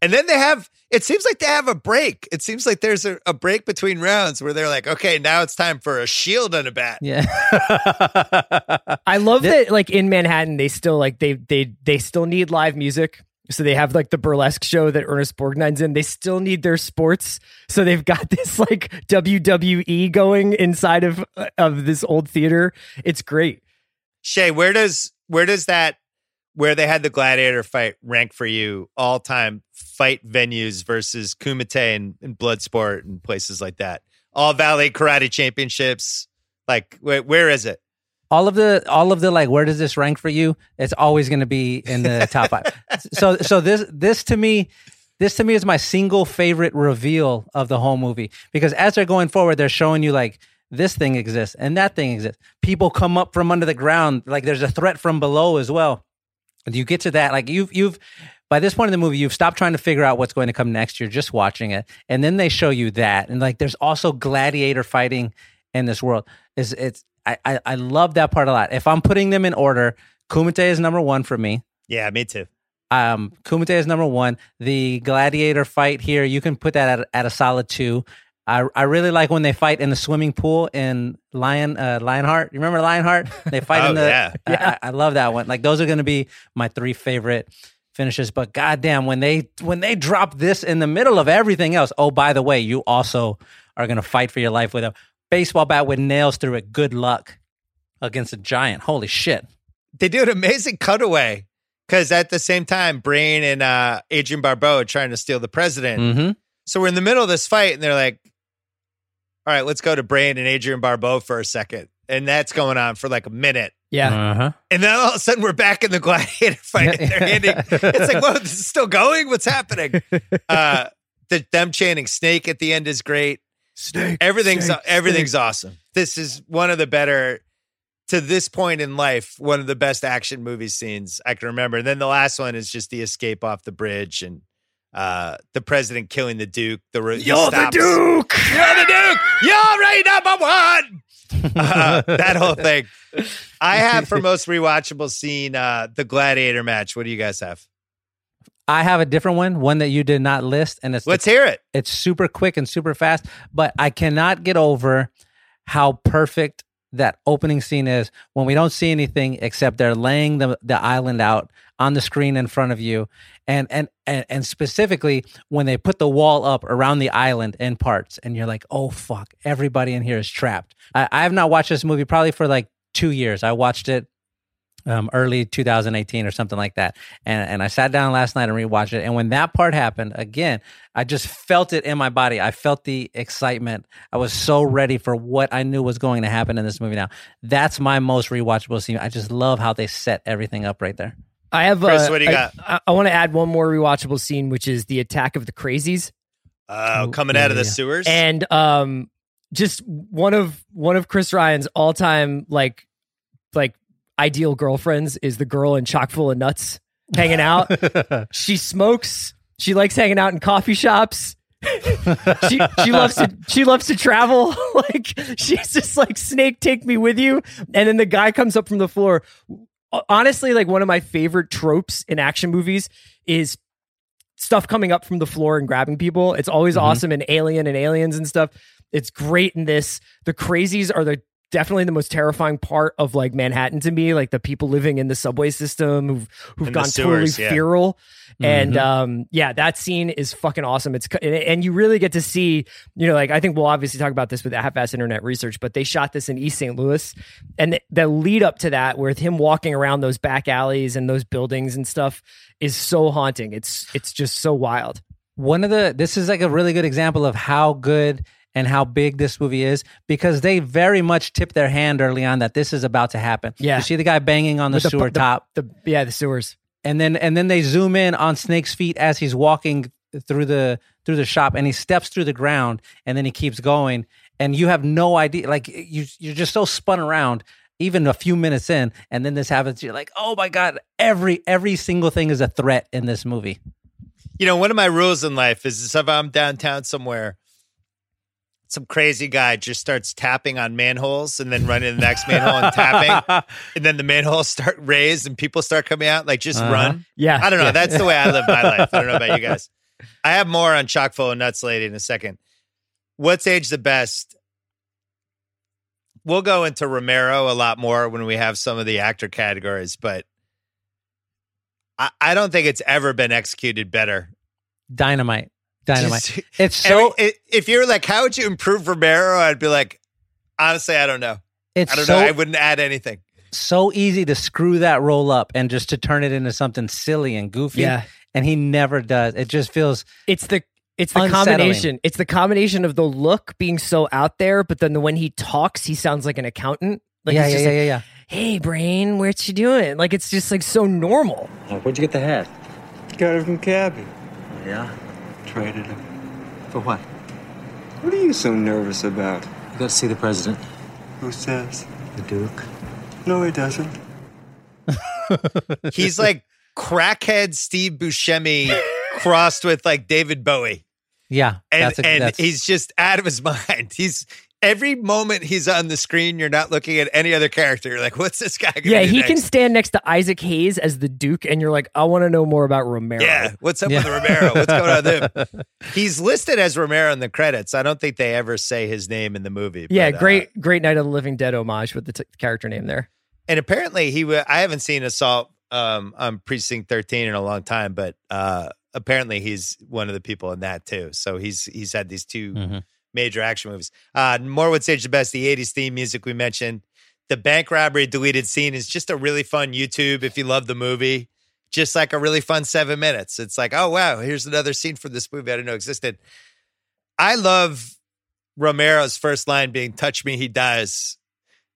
Speaker 1: And then they have, it seems like they have a break. It seems like there's a, a break between rounds where they're like, okay, now it's time for a shield and a bat.
Speaker 2: Yeah.
Speaker 4: I love that like in Manhattan they still like they they they still need live music. So they have like the burlesque show that Ernest Borgnine's in. They still need their sports. So they've got this like WWE going inside of uh, of this old theater. It's great.
Speaker 1: Shea, where does where does that where they had the gladiator fight rank for you all time fight venues versus Kumite and, and Bloodsport and places like that? All Valley Karate Championships. Like where, where is it?
Speaker 2: all of the all of the like where does this rank for you it's always going to be in the top five so so this this to me this to me is my single favorite reveal of the whole movie because as they're going forward they're showing you like this thing exists and that thing exists people come up from under the ground like there's a threat from below as well you get to that like you've you've by this point in the movie you've stopped trying to figure out what's going to come next you're just watching it and then they show you that and like there's also gladiator fighting in this world is it's I, I I love that part a lot. If I'm putting them in order, Kumite is number one for me.
Speaker 1: Yeah, me too.
Speaker 2: Um, Kumite is number one. The gladiator fight here, you can put that at, at a solid two. I, I really like when they fight in the swimming pool in Lion uh, Lionheart. You remember Lionheart? They fight
Speaker 1: Oh,
Speaker 2: in the.
Speaker 1: yeah.
Speaker 2: I- I, I love that one. Like those are going to be my three favorite finishes. But goddamn, when they when they drop this in the middle of everything else. Oh, by the way, you also are going to fight for your life with a baseball bat with nails through it. Good luck against a giant. Holy shit!
Speaker 1: They do an amazing cutaway because at the same time, Brain and uh, Adrienne Barbeau are trying to steal the president.
Speaker 2: Mm-hmm.
Speaker 1: So we're in the middle of this fight, and they're like, "All right, let's go to Brain and Adrienne Barbeau for a second. and that's going on for like a minute.
Speaker 4: Yeah.
Speaker 2: Uh-huh.
Speaker 1: And then all of a sudden, we're back in the gladiator fight. and they're handing, it's like, whoa, this is still going. What's happening? Uh, the, them chanting "snake" at the end is great.
Speaker 9: Snake.
Speaker 1: Everything's
Speaker 9: snake,
Speaker 1: everything's
Speaker 9: snake.
Speaker 1: awesome. This is one of the better to this point in life, one of the best action movie scenes I can remember. And then the last one is just the escape off the bridge and uh the president killing the Duke. The ro- he
Speaker 4: You're the. Duke.
Speaker 1: You're the Duke. You're right number one. Uh, that whole thing. I have for most rewatchable scene uh the gladiator match. What do you guys have?
Speaker 2: I have a different one, one that you did not list, and it's
Speaker 1: Let's hear it.
Speaker 2: It's super quick and super fast, but I cannot get over how perfect that opening scene is when we don't see anything except they're laying the the island out on the screen in front of you. And and and, and specifically when they put the wall up around the island in parts and you're like oh fuck everybody in here is trapped. I, I have not watched this movie probably for like two years. I watched it um, early 2018 or something like that. And and I sat down last night and rewatched it. And when that part happened, again, I just felt it in my body. I felt the excitement. I was so ready for what I knew was going to happen in this movie. Now, that's my most rewatchable scene. I just love how they set everything up right there.
Speaker 4: I have.
Speaker 1: Chris,
Speaker 4: uh,
Speaker 1: what do you
Speaker 4: I-
Speaker 1: got?
Speaker 4: I, I want to add one more rewatchable scene, which is the attack of the crazies.
Speaker 1: Uh,
Speaker 2: Oh,
Speaker 1: coming
Speaker 2: yeah,
Speaker 1: out of the
Speaker 2: yeah.
Speaker 1: sewers.
Speaker 4: and um just one of one of chris ryan's all-time like like ideal girlfriends is the girl in chock full of nuts hanging out she smokes she likes hanging out in coffee shops she she loves to she loves to travel like she's just like snake take me with you and then the guy comes up from the floor honestly like one of my favorite tropes in action movies is stuff coming up from the floor and grabbing people. It's always
Speaker 2: Mhm.
Speaker 4: awesome in Alien and Aliens and stuff. It's great in this. The crazies are the definitely the most terrifying part of like Manhattan to me, like the people living in the subway system who've who've
Speaker 1: In
Speaker 4: gone
Speaker 1: sewers,
Speaker 4: totally
Speaker 1: yeah.
Speaker 4: feral. And
Speaker 2: Mhm.
Speaker 4: um yeah, that scene is fucking awesome. It's and- and you really get to see, you know, like I think we'll obviously talk about this with half-ass internet research, but they shot this in East St. Louis, and the, the lead up to that, with him walking around those back alleys and those buildings and stuff, is so haunting. It's it's just so wild.
Speaker 2: one of the this is like a really good example of how good and how big this movie is because they very much tip their hand early on that this is about to happen.
Speaker 4: Yeah.
Speaker 2: You see the guy banging on the
Speaker 4: the-
Speaker 2: sewer
Speaker 4: the-
Speaker 2: top
Speaker 4: The yeah, the sewers.
Speaker 2: and then and then they zoom in on Snake's feet as he's walking through the through the shop and he steps through the ground and then he keeps going and you have no idea like you you're just so spun around even a few minutes in and then this happens you're like oh my god every every single thing is a threat in this movie
Speaker 1: You know, one of my rules in life is if I'm downtown somewhere, some crazy guy just starts tapping on manholes and then running the next manhole and tapping, and then the manholes start raised and people start coming out. Like, just
Speaker 2: Uh-huh.
Speaker 1: run.
Speaker 4: Yeah.
Speaker 1: I don't know.
Speaker 4: Yeah.
Speaker 1: That's the way I live my life. I don't know about you guys. I have more on chock full of nuts lady in a second. What's age the best? We'll go into Romero a lot more when we have some of the actor categories, but I, I don't think it's ever been executed better.
Speaker 2: dynamite dynamite
Speaker 1: Just-
Speaker 2: it's so
Speaker 1: Every- i- if you're like, how would you improve Romero? I'd be like, honestly, I don't know.
Speaker 2: it's
Speaker 1: I don't
Speaker 2: so
Speaker 1: know. I wouldn't add anything.
Speaker 2: so easy to screw that roll up and just to turn it into something silly and goofy
Speaker 4: Yeah.
Speaker 2: and he never does it just feels
Speaker 4: It's the it's the
Speaker 2: Unsettling.
Speaker 4: combination. It's the combination of the look being so out there, but then the, when he talks, he sounds like an accountant. Like
Speaker 2: yeah
Speaker 4: he's
Speaker 2: yeah
Speaker 4: just
Speaker 2: yeah,
Speaker 4: like,
Speaker 2: yeah yeah
Speaker 4: Hey, brain, what you doing? Like it's just like so normal.
Speaker 11: Where'd you get the hat?
Speaker 10: Got it from Cabbie.
Speaker 11: Yeah.
Speaker 10: Traded him.
Speaker 11: For what?
Speaker 10: What are you so nervous about?
Speaker 11: You got to see the president.
Speaker 10: Who says?
Speaker 11: The Duke.
Speaker 10: No, he doesn't.
Speaker 1: He's like crackhead Steve Buscemi crossed with like David Bowie.
Speaker 2: yeah
Speaker 1: and
Speaker 2: that's a,
Speaker 1: and
Speaker 2: that's,
Speaker 1: he's just out of his mind. He's every moment he's on the screen, you're not looking at any other character. You're like, what's this guy? Gonna
Speaker 4: Yeah,
Speaker 1: do
Speaker 4: he
Speaker 1: next?
Speaker 4: can stand next to Isaac Hayes as the Duke, and you're like, I want to know more about Romero.
Speaker 1: Yeah, what's up
Speaker 2: Yeah.
Speaker 1: with Romero? What's going on with him? He's listed as Romero in the credits. I don't think they ever say his name in the movie.
Speaker 4: Yeah,
Speaker 1: but, uh,
Speaker 4: great, great Night of the Living Dead homage with the t- character name there.
Speaker 1: and apparently he. wa- I haven't seen Assault um, on Precinct 13 in a long time, but uh, apparently he's one of the people in that too. So he's he's had these 2
Speaker 2: Mhm.
Speaker 1: Major action movies. Uh, more would say the best. The 80s theme music we mentioned. The bank robbery deleted scene is just a really fun YouTube if you love the movie. Just like a really fun seven minutes. It's like, oh wow, here's another scene from this movie I didn't know existed. I love Romero's first line being "Touch me, he dies,"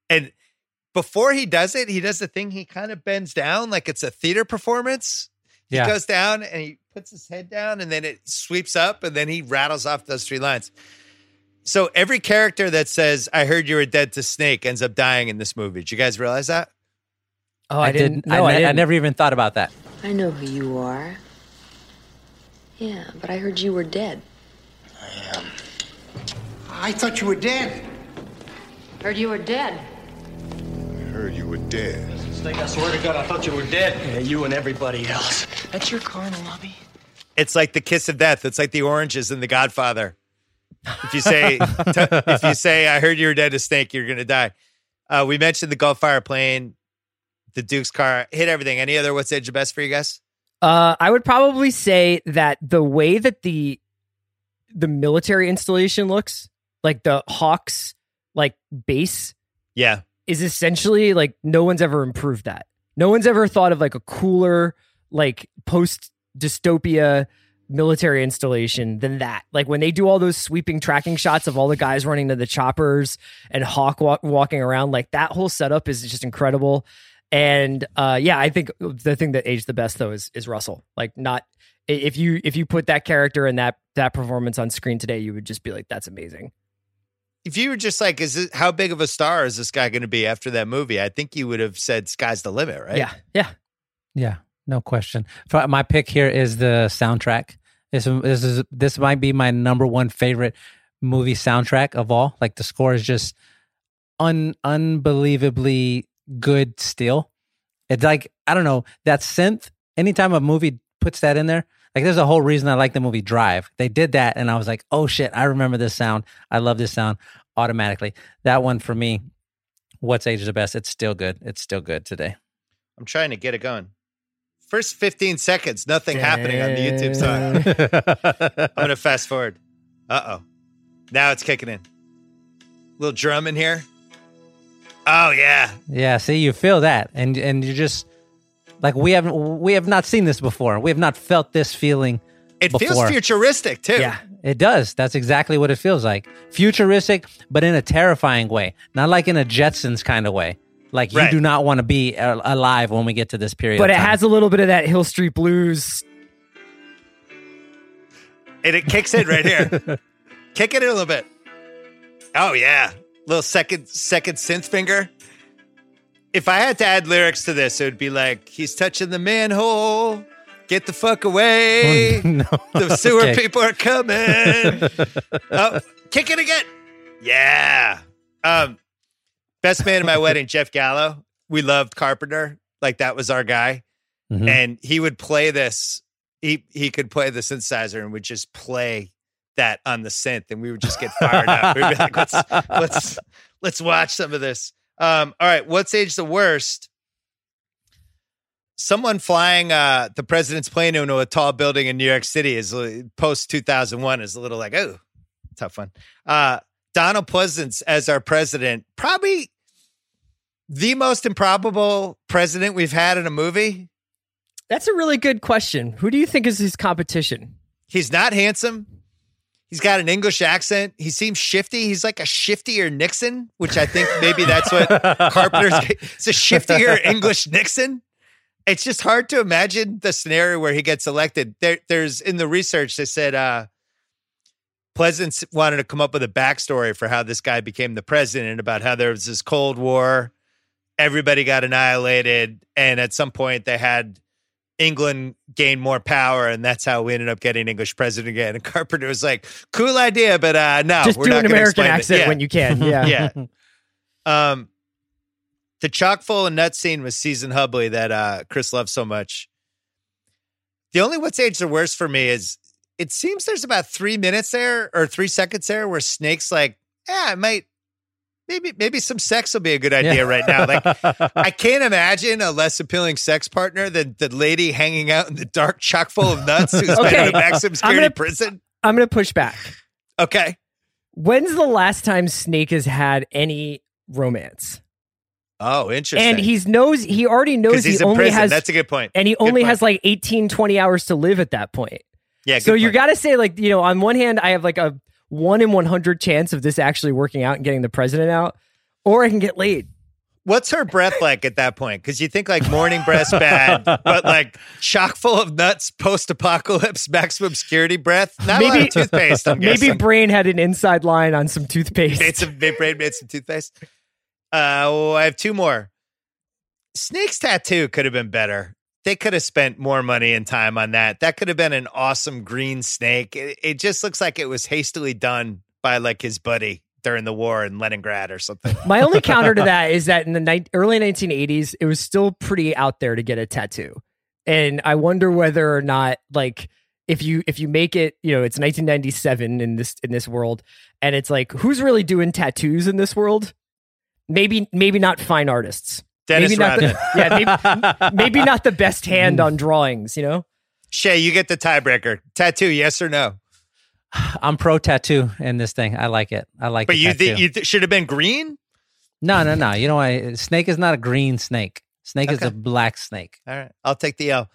Speaker 1: and before he does it, he does the thing. He kind of bends down like it's a theater performance. He
Speaker 2: Yeah.
Speaker 1: goes down and he puts his head down, and then it sweeps up, and then he rattles off those three lines. So every character that says "I heard you were dead to Snake" ends up dying in this movie. Did you guys realize that?
Speaker 4: Oh, I, didn't.
Speaker 2: did
Speaker 4: No,
Speaker 2: I,
Speaker 4: I, didn't.
Speaker 2: I never even thought about that
Speaker 12: I know who you are. Yeah, but I heard you were dead.
Speaker 9: I am. I thought you were dead.
Speaker 12: Heard you were dead.
Speaker 13: I heard you were dead.
Speaker 8: Snake, I swear to God, I thought you were dead. Yeah, you and everybody else. That's your car in the lobby?
Speaker 1: It's like the kiss of death. It's like the oranges in The Godfather. If you say, t- if you say, "I heard you were dead to Snake," you're gonna die. Uh, we mentioned the Gulf Fire plane, the Duke's car, hit everything. Any other what's edge the best for you guys?
Speaker 4: Uh, I would probably say that the way that the the military installation looks, like the Hawks like base,
Speaker 1: Yeah,
Speaker 4: is essentially like no one's ever improved that. No one's ever thought of like a cooler, like post dystopia military installation than that. Like when they do all those sweeping tracking shots of all the guys running to the choppers and Hawk walk, walking around, like that whole setup is just incredible. And uh, yeah, I think the thing that aged the best though is is Russell. Like not if you if you put that character and that that performance on screen today, you would just be like, that's amazing.
Speaker 1: if you were just like, "Is this, how big of a star is this guy going to be after that movie?" I think you would have said, "Sky's the limit," right?
Speaker 4: Yeah, yeah.
Speaker 2: Yeah, no question. My pick here is the soundtrack. This this is this might be my number one favorite movie soundtrack of all. Like the score is just un unbelievably good. Still, it's like I don't know that synth. Anytime a movie puts that in there, like there's a whole reason I like the movie Drive. They did that, and I was like, oh shit, I remember this sound. I love this sound automatically. That one for me. What's age of the best? It's still good. It's still good today.
Speaker 1: I'm trying to get it going. First 15 seconds, nothing happening on the YouTube side. I'm gonna fast forward. Uh oh. Now it's kicking in. Little drum in here. Oh yeah.
Speaker 2: Yeah, see, you feel that, and and you just like we haven't we have not seen this before. We have not felt this feeling
Speaker 1: It feels futuristic too.
Speaker 4: Yeah.
Speaker 2: It does. That's exactly what it feels like. Futuristic, but in a terrifying way, not like in a Jetsons kind of way. Like you
Speaker 1: Right.
Speaker 2: do not want to be uh, alive when we get to this period.
Speaker 4: But
Speaker 2: of
Speaker 4: it has a little bit of that Hill Street Blues.
Speaker 1: And it kicks in right here. Kick it in a little bit. Oh yeah. Little second second synth finger. If I had to add lyrics to this, it would be like, he's touching the manhole. Get the fuck away.
Speaker 2: no.
Speaker 1: The sewer
Speaker 2: Okay.
Speaker 1: people are coming. oh, kick it again. Yeah. Um, best man at my wedding, Jeff Gallo. We loved Carpenter. Like that was our guy.
Speaker 2: Mhm.
Speaker 1: And he would play this. He he could play the synthesizer and would just play that on the synth, and we would just get fired up. We'd be like, let's let's let's watch some of this. Um, all right, what's age the worst? Someone flying uh, the president's plane into a tall building in New York City is post two thousand one is a little like oh tough one. Uh, Donald Pleasence as our president, probably the most improbable president we've had in a movie.
Speaker 4: That's a really good question. Who do you think is his competition?
Speaker 1: He's not handsome. He's got an English accent. He seems shifty. He's like a shiftier Nixon, which I think maybe that's what Carpenter's. It's a shiftier English Nixon. It's just hard to imagine the scenario where he gets elected. There, there's in the research they said uh, Pleasence wanted to come up with a backstory for how this guy became the president, about how there was this Cold War, everybody got annihilated, and at some point they had England gain more power, and that's how we ended up getting English president again. And Carpenter was like, "Cool idea, but uh, no,
Speaker 4: Just
Speaker 1: we're
Speaker 4: do an American accent
Speaker 1: Yeah.
Speaker 4: when you can. Yeah.
Speaker 1: yeah. Um, the chock full of nuts scene with Season Hubley that uh, Chris loves so much. The only what's age the worst for me is it seems there's about three minutes there or three seconds there where Snake's like, yeah, I might, maybe, maybe some sex will be a good idea
Speaker 2: Yeah.
Speaker 1: right now. Like, I can't imagine a less appealing sex partner than the lady hanging out in the dark chock full of nuts who's been
Speaker 4: Okay.
Speaker 1: in a maximum
Speaker 4: I'm
Speaker 1: security
Speaker 4: gonna-
Speaker 1: prison.
Speaker 4: I'm going to push back.
Speaker 1: Okay.
Speaker 4: When's the last time Snake has had any romance?
Speaker 1: Oh, interesting.
Speaker 4: And he's knows he already knows
Speaker 1: he's
Speaker 4: he only
Speaker 1: prison.
Speaker 4: has
Speaker 1: That's a good point.
Speaker 4: and he
Speaker 1: Good
Speaker 4: only
Speaker 1: point.
Speaker 4: has like 18 20 hours to live at that point.
Speaker 1: Yeah.
Speaker 4: so you got to say like, you know, on one hand I have like a 1 in 100 chance of this actually working out and getting the president out or I can get laid.
Speaker 1: What's her breath like at that point? Because you think like morning breath's bad, but like chock full of nuts, post apocalypse, maximum security breath. Not
Speaker 4: Maybe-
Speaker 1: toothpaste. I'm
Speaker 4: Maybe
Speaker 1: guessing.
Speaker 4: Brain had an inside line on some toothpaste.
Speaker 1: made some Brain made some toothpaste. Uh, oh, I have two more. Snake's tattoo could have been better. They could have spent more money and time on that. That could have been an awesome green snake. It, it just looks like it was hastily done by like his buddy during the war in Leningrad or something.
Speaker 4: My only counter to that is that in the ni- early 1980s, it was still pretty out there to get a tattoo, and I wonder whether or not like if you if you make it, you know, it's 1997 in this in this world, and it's like who's really doing tattoos in this world? Maybe maybe not fine artists.
Speaker 1: Dennis
Speaker 4: maybe not the, yeah, maybe, maybe not the best hand on drawings. You know,
Speaker 1: Shea, you get the tiebreaker. Tattoo, yes or no?
Speaker 2: I'm pro tattoo in this thing. I like it. I like
Speaker 1: But
Speaker 2: the
Speaker 1: you
Speaker 2: tattoo.
Speaker 1: think you th- should have been green?
Speaker 2: no, no, no. You know why? Snake is not a green snake. Snake is a black snake.
Speaker 1: All right, I'll take the L.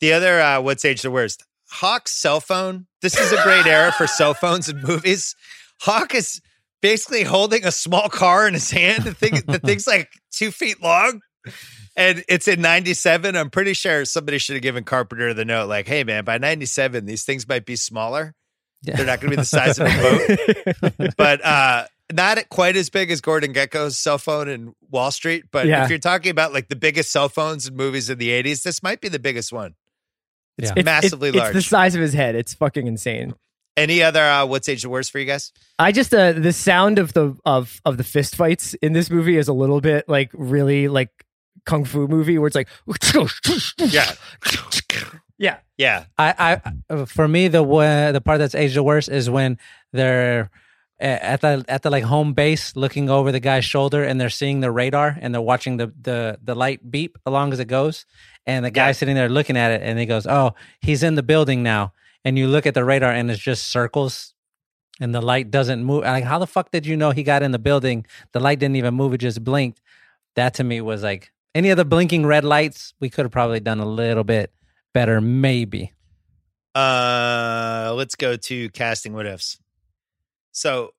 Speaker 1: The other, uh, what's age the worst? Hawk's cell phone. This is a great era for cell phones and movies. Hawk is basically holding a small car in his hand. The thing, the thing's like two feet long, and it's in '97. I'm pretty sure somebody should have given Carpenter the note, like, "Hey, man, by '97, these things might be smaller. They're not going to be the size of a boat, but uh, not quite as big as Gordon Gekko's cell phone in Wall Street. But
Speaker 4: Yeah.
Speaker 1: if you're talking about like the biggest cell phones in movies in the '80s, this might be the biggest one. It's
Speaker 2: Yeah.
Speaker 1: Massively
Speaker 4: it's,
Speaker 1: large.
Speaker 4: It's the size of his head. It's fucking insane.
Speaker 1: Any other uh, what's age the worst for you guys?
Speaker 4: I just uh the sound of the of of the fist fights in this movie is a little bit like really like kung fu movie where it's like
Speaker 1: Yeah,
Speaker 4: yeah
Speaker 1: yeah.
Speaker 2: I, I, uh, for me, the wa- the part that's aged the worst is when they're uh, at the at the like home base, looking over the guy's shoulder, and they're seeing the radar, and they're watching the the the light beep along as it goes, and the guy's sitting there looking at it, and he goes, "Oh, he's in the building now." And you look at the radar, and it's just circles, and the light doesn't move. Like, how the fuck did you know he got in the building? The light didn't even move; it just blinked. That to me was like any of the blinking red lights. We could have probably done a little bit better, maybe.
Speaker 1: Uh, let's go to casting what ifs. So,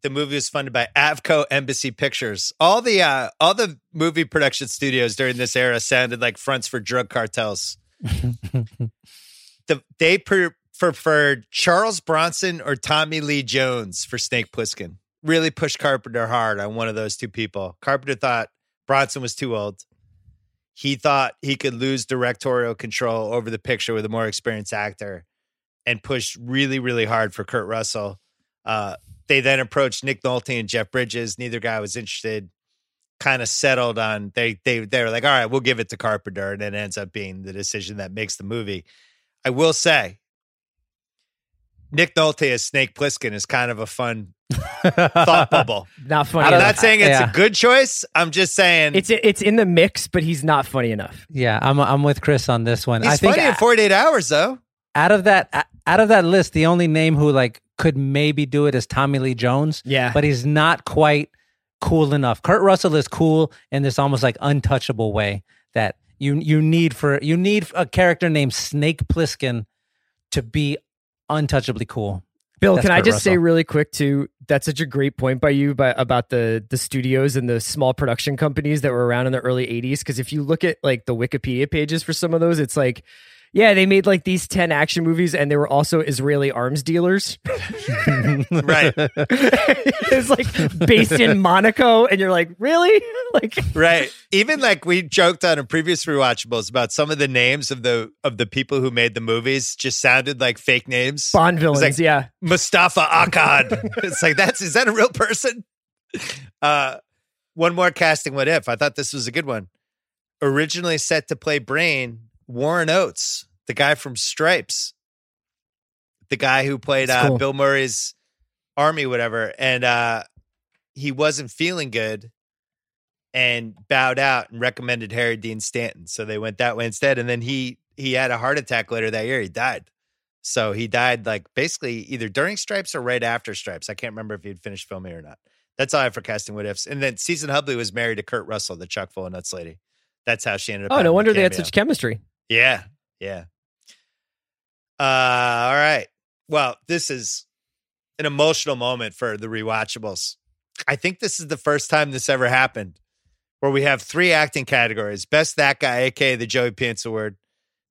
Speaker 1: the movie was funded by Avco Embassy Pictures. All the uh, all the movie production studios during this era sounded like fronts for drug cartels. the they pre- preferred Charles Bronson or Tommy Lee Jones for Snake Plissken. Really pushed Carpenter hard on one of those two people. Carpenter thought Bronson was too old. He thought he could lose directorial control over the picture with a more experienced actor and pushed really, really hard for Kurt Russell. Uh, they then approached Nick Nolte and Jeff Bridges. Neither guy was interested. Kind of settled on they they they were like, all right, we'll give it to Carpenter, and it ends up being the decision that makes the movie. I will say, Nick Nolte as Snake Plissken is kind of a fun thought bubble.
Speaker 4: Not funny.
Speaker 1: I'm
Speaker 4: enough.
Speaker 1: not saying it's
Speaker 2: Yeah.
Speaker 1: a good choice. I'm just saying
Speaker 4: It's it's in the mix, but he's not funny enough.
Speaker 2: Yeah, I'm I'm with Chris on this one.
Speaker 1: he's
Speaker 2: I think
Speaker 1: funny in 48 hours though.
Speaker 2: out of that out of that list, the only name who like could maybe do it is Tommy Lee Jones.
Speaker 4: Yeah.
Speaker 2: but he's not quite cool enough. Kurt Russell is cool in this almost like untouchable way that you you need for you need a character named Snake Plissken to be untouchably cool.
Speaker 4: Bill,
Speaker 2: That's
Speaker 4: can I
Speaker 2: Kurt
Speaker 4: just say really quick too? That's such a great point by you by, about the the studios and the small production companies that were around in the early '80s. Because if you look at like the Wikipedia pages for some of those, it's like, yeah, they made like these ten action movies, and they were also Israeli arms dealers.
Speaker 1: Right.
Speaker 4: it's like based in Monaco, and you're like, really? like,
Speaker 1: right. Even like we joked on a previous rewatchables about some of the names of the of the people who made the movies just sounded like fake names.
Speaker 4: Bond villains,
Speaker 1: like
Speaker 4: yeah.
Speaker 1: Mustafa Akkad. it's like that's is that a real person? Uh one more casting what if. I thought this was a good one. Originally set to play Brain, Warren Oates, the guy from Stripes. The guy who played uh,
Speaker 4: cool.
Speaker 1: Bill Murray's army, whatever. And uh he wasn't feeling good and bowed out and recommended Harry Dean Stanton. So they went that way instead. And then he he had a heart attack later that year. He died. So he died like basically either during Stripes or right after Stripes. I can't remember if he had finished filming or not. That's all I have for casting what ifs. And then Season Hubley was married to Kurt Russell, the Chuck Full of Nuts lady. That's how she ended up.
Speaker 4: oh, no wonder they had such chemistry.
Speaker 1: Yeah, yeah. Uh, all right. Well, this is an emotional moment for the rewatchables. I think this is the first time this ever happened, where we have three acting categories: Best That Guy, aka the Joey Pants Award,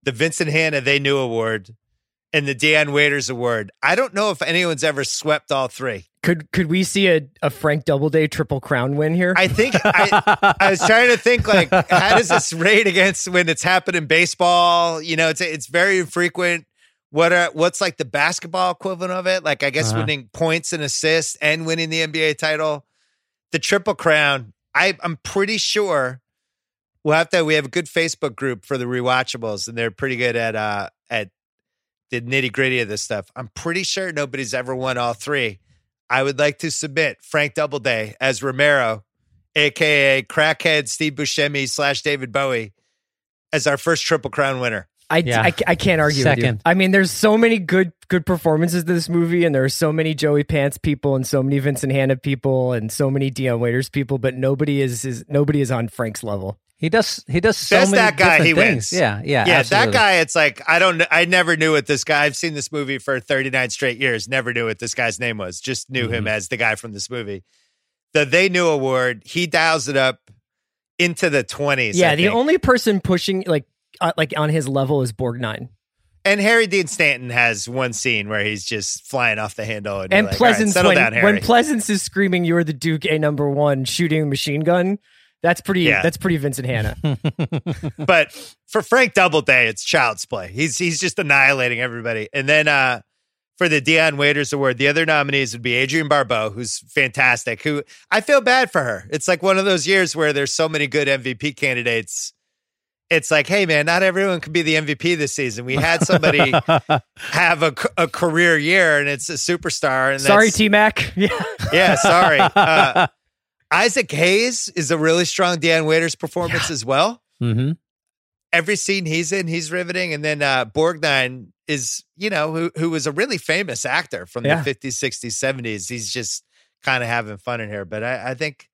Speaker 1: the Vincent Hanna They Knew Award, and the Dion Waiters Award. I don't know if anyone's ever swept all three.
Speaker 4: Could could we see a, a Frank Doubleday triple crown win here?
Speaker 1: I think I, I was trying to think like how does this rate against when it's happened in baseball? You know, it's it's very infrequent. What are what's like the basketball equivalent of it? Like I guess
Speaker 2: Uh-huh.
Speaker 1: winning points and assists and winning the NBA title, the triple crown. I I'm pretty sure we'll have to. We have a good Facebook group for the rewatchables, and they're pretty good at uh at the nitty gritty of this stuff. I'm pretty sure nobody's ever won all three. I would like to submit Frank Doubleday as Romero, aka crackhead Steve Buscemi slash David Bowie, as our first Triple Crown winner.
Speaker 4: I,
Speaker 2: Yeah.
Speaker 4: I, I can't argue with you.
Speaker 2: Second.
Speaker 4: I mean, there's so many good good performances to this movie, and there are so many Joey Pants people, and so many Vincent Hanna people, and so many Dion Waiters people, but nobody is, is nobody is on Frank's level.
Speaker 2: He does he does so
Speaker 1: Best
Speaker 2: many
Speaker 1: that guy,
Speaker 2: different
Speaker 1: he
Speaker 2: things.
Speaker 1: wins.
Speaker 2: Yeah, yeah,
Speaker 1: yeah.
Speaker 2: absolutely.
Speaker 1: That guy, it's like I don't. I never knew what this guy. I've seen this movie for 39 straight years. Never knew what this guy's name was. Just knew him as the guy from this movie. The They Knew Award. He dials it up into the 20s.
Speaker 4: yeah,
Speaker 1: I
Speaker 4: the
Speaker 1: think.
Speaker 4: only person pushing like uh, like on his level is Borgnine.
Speaker 1: And Harry Dean Stanton has one scene where he's just flying off the handle, and,
Speaker 4: And
Speaker 1: you're like, "All right,
Speaker 4: Pleasence
Speaker 1: settle
Speaker 4: when,
Speaker 1: down, Harry.
Speaker 4: when Pleasence is screaming, "You're the Duke, a number one," shooting machine gun. That's pretty.
Speaker 1: Yeah.
Speaker 4: That's pretty Vincent Hanna.
Speaker 1: but for Frank Doubleday, it's child's play. He's he's just annihilating everybody. And then uh, for the Dion Waiters Award, the other nominees would be Adrienne Barbeau, who's fantastic. Who I feel bad for her. It's like one of those years where there's so many good MVP candidates. It's like, hey man, not everyone can be the MVP this season. We had somebody have a, a career year, and it's a superstar. And
Speaker 4: Sorry, T Mac. Yeah.
Speaker 1: yeah, sorry. Uh, Isaac Hayes is a really strong Dion Waiters performance as well.
Speaker 2: Mm-hmm.
Speaker 1: Every scene he's in, he's riveting. And then uh, Borgnine is, you know, who who was a really famous actor from
Speaker 4: Yeah.
Speaker 1: the 50s, 60s, 70s. He's just kind of having fun in here. But I, I think,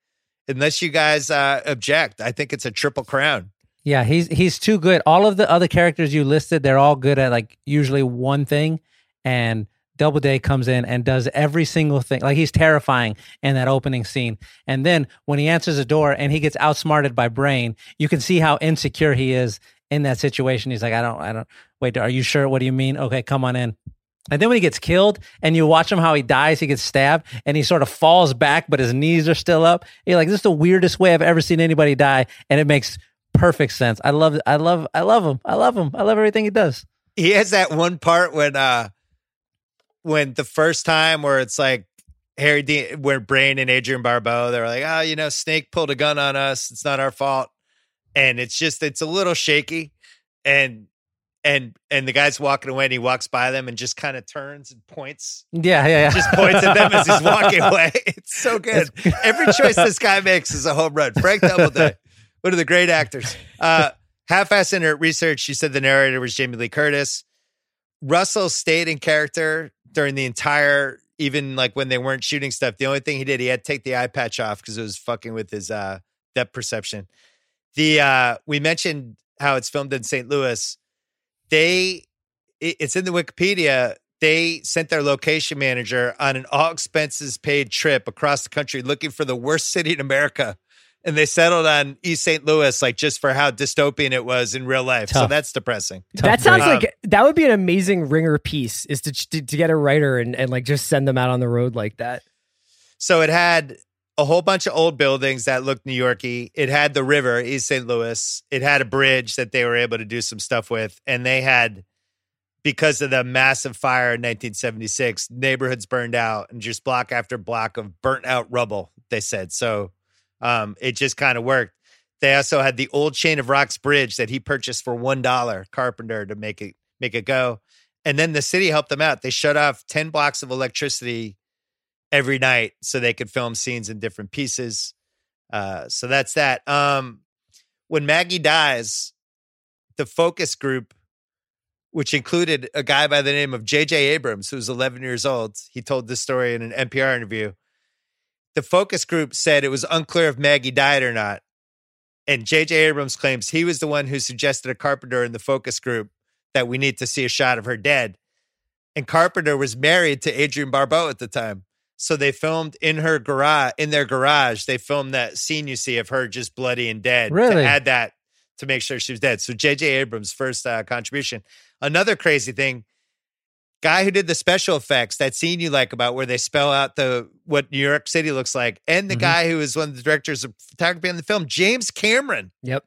Speaker 1: unless you guys uh, object, I think it's a triple crown.
Speaker 2: Yeah, he's he's too good. All of the other characters you listed, they're all good at like usually one thing, and Doubleday comes in and does every single thing. Like he's terrifying in that opening scene, and then when he answers the door and he gets outsmarted by Brain, you can see how insecure he is in that situation. He's like, I don't, I don't. Wait, are you sure? What do you mean? Okay, come on in. And then when he gets killed and you watch him how he dies, he gets stabbed and he sort of falls back, but his knees are still up. You're like, this is the weirdest way I've ever seen anybody die. And it makes perfect sense. I love I love I love him. I love him. I love everything he does.
Speaker 1: He has that one part when uh when the first time where it's like Harry Dean where Brain and Adrienne Barbeau, they're like, oh, you know, Snake pulled a gun on us. It's not our fault. And it's just it's a little shaky. And and and the guy's walking away and he walks by them and just kind of turns and points.
Speaker 2: Yeah, yeah, yeah.
Speaker 1: Just points at them as he's walking away. It's so good. Every choice this guy makes is a home run. Frank Doubleday, one of the great actors. Uh, half-ass in her research, she said the narrator was Jamie Lee Curtis. Russell stayed in character during the entire, even like when they weren't shooting stuff. The only thing he did, he had to take the eye patch off because it was fucking with his uh, depth perception. The uh, we mentioned how it's filmed in St. Louis. They, it- it's in the Wikipedia. They sent their location manager on an all expenses paid trip across the country looking for the worst city in America. And they settled on East St. Louis, like just for how dystopian it was in real life. So that's depressing.
Speaker 4: that sounds
Speaker 1: Um,
Speaker 4: like that would be an amazing ringer piece is to, to to get a writer and, and like just send them out on the road like that.
Speaker 1: So it had a whole bunch of old buildings that looked New Yorky. It had the river, East St. Louis. It had a bridge that they were able to do some stuff with. And they had, because of the massive fire in 1976, neighborhoods burned out and just block after block of burnt out rubble, they said. So um, it just kind of worked. They also had the old Chain of Rocks bridge that he purchased for one dollar, Carpenter, to make it make it go. And then the city helped them out. They shut off 10 blocks of electricity every night so they could film scenes in different pieces. Uh, so that's that. Um, when Maggie dies, the focus group, which included a guy by the name of J.J. Abrams, who was 11 years old, he told this story in an NPR interview. The focus group said it was unclear if Maggie died or not. And J.J. Abrams claims he was the one who suggested a Carpenter in the focus group that we need to see a shot of her dead. And Carpenter was married to Adrienne Barbeau at the time. So they filmed in her garage, in their garage. They filmed that scene you see of her just bloody and dead.
Speaker 2: Really?
Speaker 1: To add that to make sure she was dead. So J.J. Abrams' first uh, contribution. Another crazy thing, guy who did the special effects, that scene you like about where they spell out the what New York City looks like, and the
Speaker 2: Mhm.
Speaker 1: guy who was one of the directors of photography on the film, James Cameron.
Speaker 4: Yep.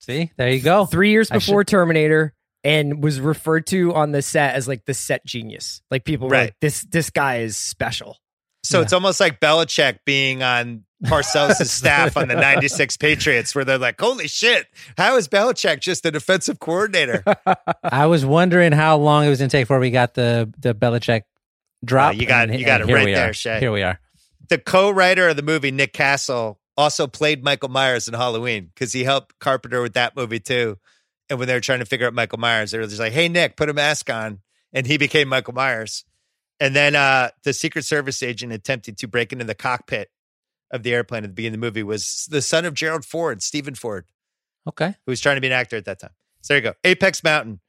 Speaker 2: See, there you go.
Speaker 4: Three years
Speaker 2: I
Speaker 4: before Terminator, and was referred to on the set as like the set genius. Like people were
Speaker 1: Right.
Speaker 4: like, "This this guy is special."
Speaker 1: So it's almost like Belichick being on Parcells' staff on the 96 Patriots, where they're like, holy shit, how is Belichick just a defensive coordinator?
Speaker 2: I was wondering how long it was going to take before we got the the Belichick drop.
Speaker 1: you got-
Speaker 2: and-
Speaker 1: you got it right there. Shea.
Speaker 2: Here we are.
Speaker 1: the co-writer of the movie, Nick Castle, also played Michael Myers in Halloween because he helped Carpenter with that movie too. And when they were trying to figure out Michael Myers, they were just like, "Hey Nick, put a mask on," and he became Michael Myers. And then uh, the Secret Service agent attempted to break into the cockpit of the airplane at the beginning of the movie was the son of Gerald Ford, Steven Ford,
Speaker 2: Okay.
Speaker 1: who was trying to be an actor at that time. So there you go, Apex Mountain.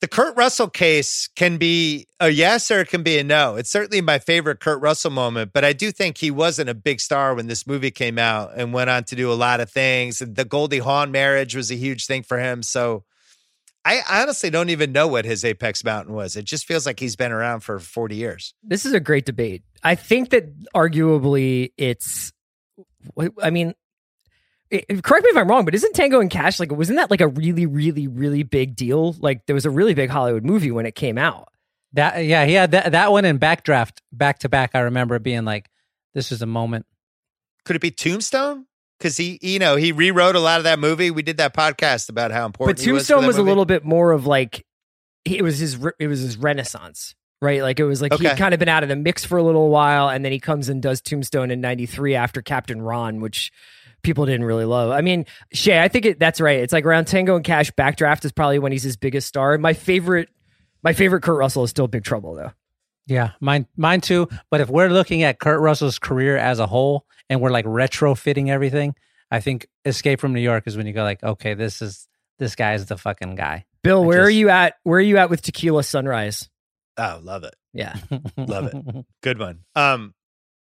Speaker 1: The Kurt Russell case can be a yes or it can be a no. It's certainly my favorite Kurt Russell moment, but I do think he wasn't a big star when this movie came out and went on to do a lot of things. The Goldie Hawn marriage was a huge thing for him. So I honestly don't even know what his Apex Mountain was. It just feels like he's been around for 40 years.
Speaker 4: This is a great debate. I think that arguably it's. I mean, it- correct me if I'm wrong, but isn't Tango and Cash like wasn't that like a really, really, really big deal? Like there was a really big Hollywood movie when it came out.
Speaker 2: That yeah, he had that that one in backdraft back to back. I remember being like, this is a moment.
Speaker 1: Could it be Tombstone? Because he, you know, he rewrote a lot of that movie. We did that podcast about how important.
Speaker 4: But
Speaker 1: was,
Speaker 4: Tombstone
Speaker 1: that
Speaker 4: was, a little bit more of like it was his it was his renaissance, right? Like it was like
Speaker 1: Okay.
Speaker 4: he'd kind of been out of the mix for a little while, and then he comes and does Tombstone in '93 after Captain Ron, which people didn't really love. I mean, Shea, I think it, that's right. It's like around Tango and Cash backdraft is probably when he's his biggest star. My favorite, my favorite Kurt Russell is still Big Trouble though.
Speaker 2: Yeah, mine mine too. But if we're looking at Kurt Russell's career as a whole and we're like retrofitting everything, I think Escape from New York is when you go like, okay, this is this guy is the fucking guy.
Speaker 4: Bill,
Speaker 2: I
Speaker 4: where are you at? Where are you at with Tequila Sunrise?
Speaker 1: Oh, love it.
Speaker 4: Yeah.
Speaker 1: Love it. Good one. Um,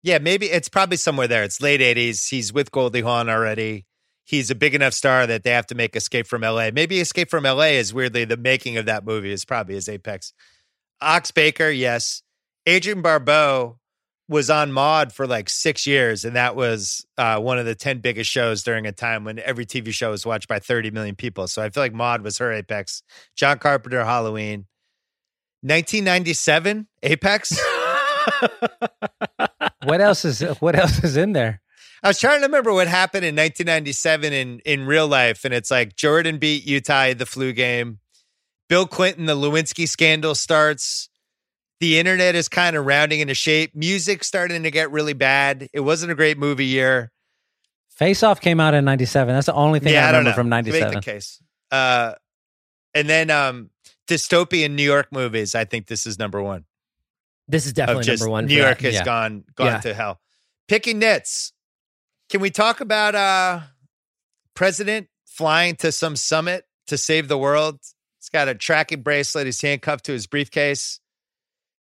Speaker 1: yeah, maybe it's probably somewhere there. It's late '80s. He's with Goldie Hawn already. He's a big enough star that they have to make Escape from L.A. Maybe Escape from L.A. is weirdly the making of that movie is probably his apex. Ox Baker, yes. Adrienne Barbeau was on Maude for like six years, and that was uh, one of the ten biggest shows during a time when every TV show was watched by 30 million people. So I feel like Maude was her apex. John Carpenter, Halloween. 1997, Apex.
Speaker 2: what else is what else is in there?
Speaker 1: I was trying to remember what happened in 1997 in in real life, and it's like Jordan beat Utah at the flu game. Bill Clinton, the Lewinsky scandal starts. The internet is kind of rounding into shape. Music starting to get really bad. It wasn't a great movie year.
Speaker 2: Face Off came out in '97. That's the only thing I
Speaker 1: don't
Speaker 2: remember
Speaker 1: know.
Speaker 2: from '97.
Speaker 1: Make
Speaker 2: '97.
Speaker 1: the case. Uh, and then um, dystopian New York movies. I think this is number one.
Speaker 4: This is definitely
Speaker 1: just
Speaker 4: number one.
Speaker 1: New York
Speaker 4: that.
Speaker 1: has
Speaker 4: Yeah.
Speaker 1: gone gone
Speaker 4: Yeah.
Speaker 1: to hell. Picking nits. Can we talk about uh president flying to some summit to save the world? He's got a tracking bracelet. He's handcuffed to his briefcase.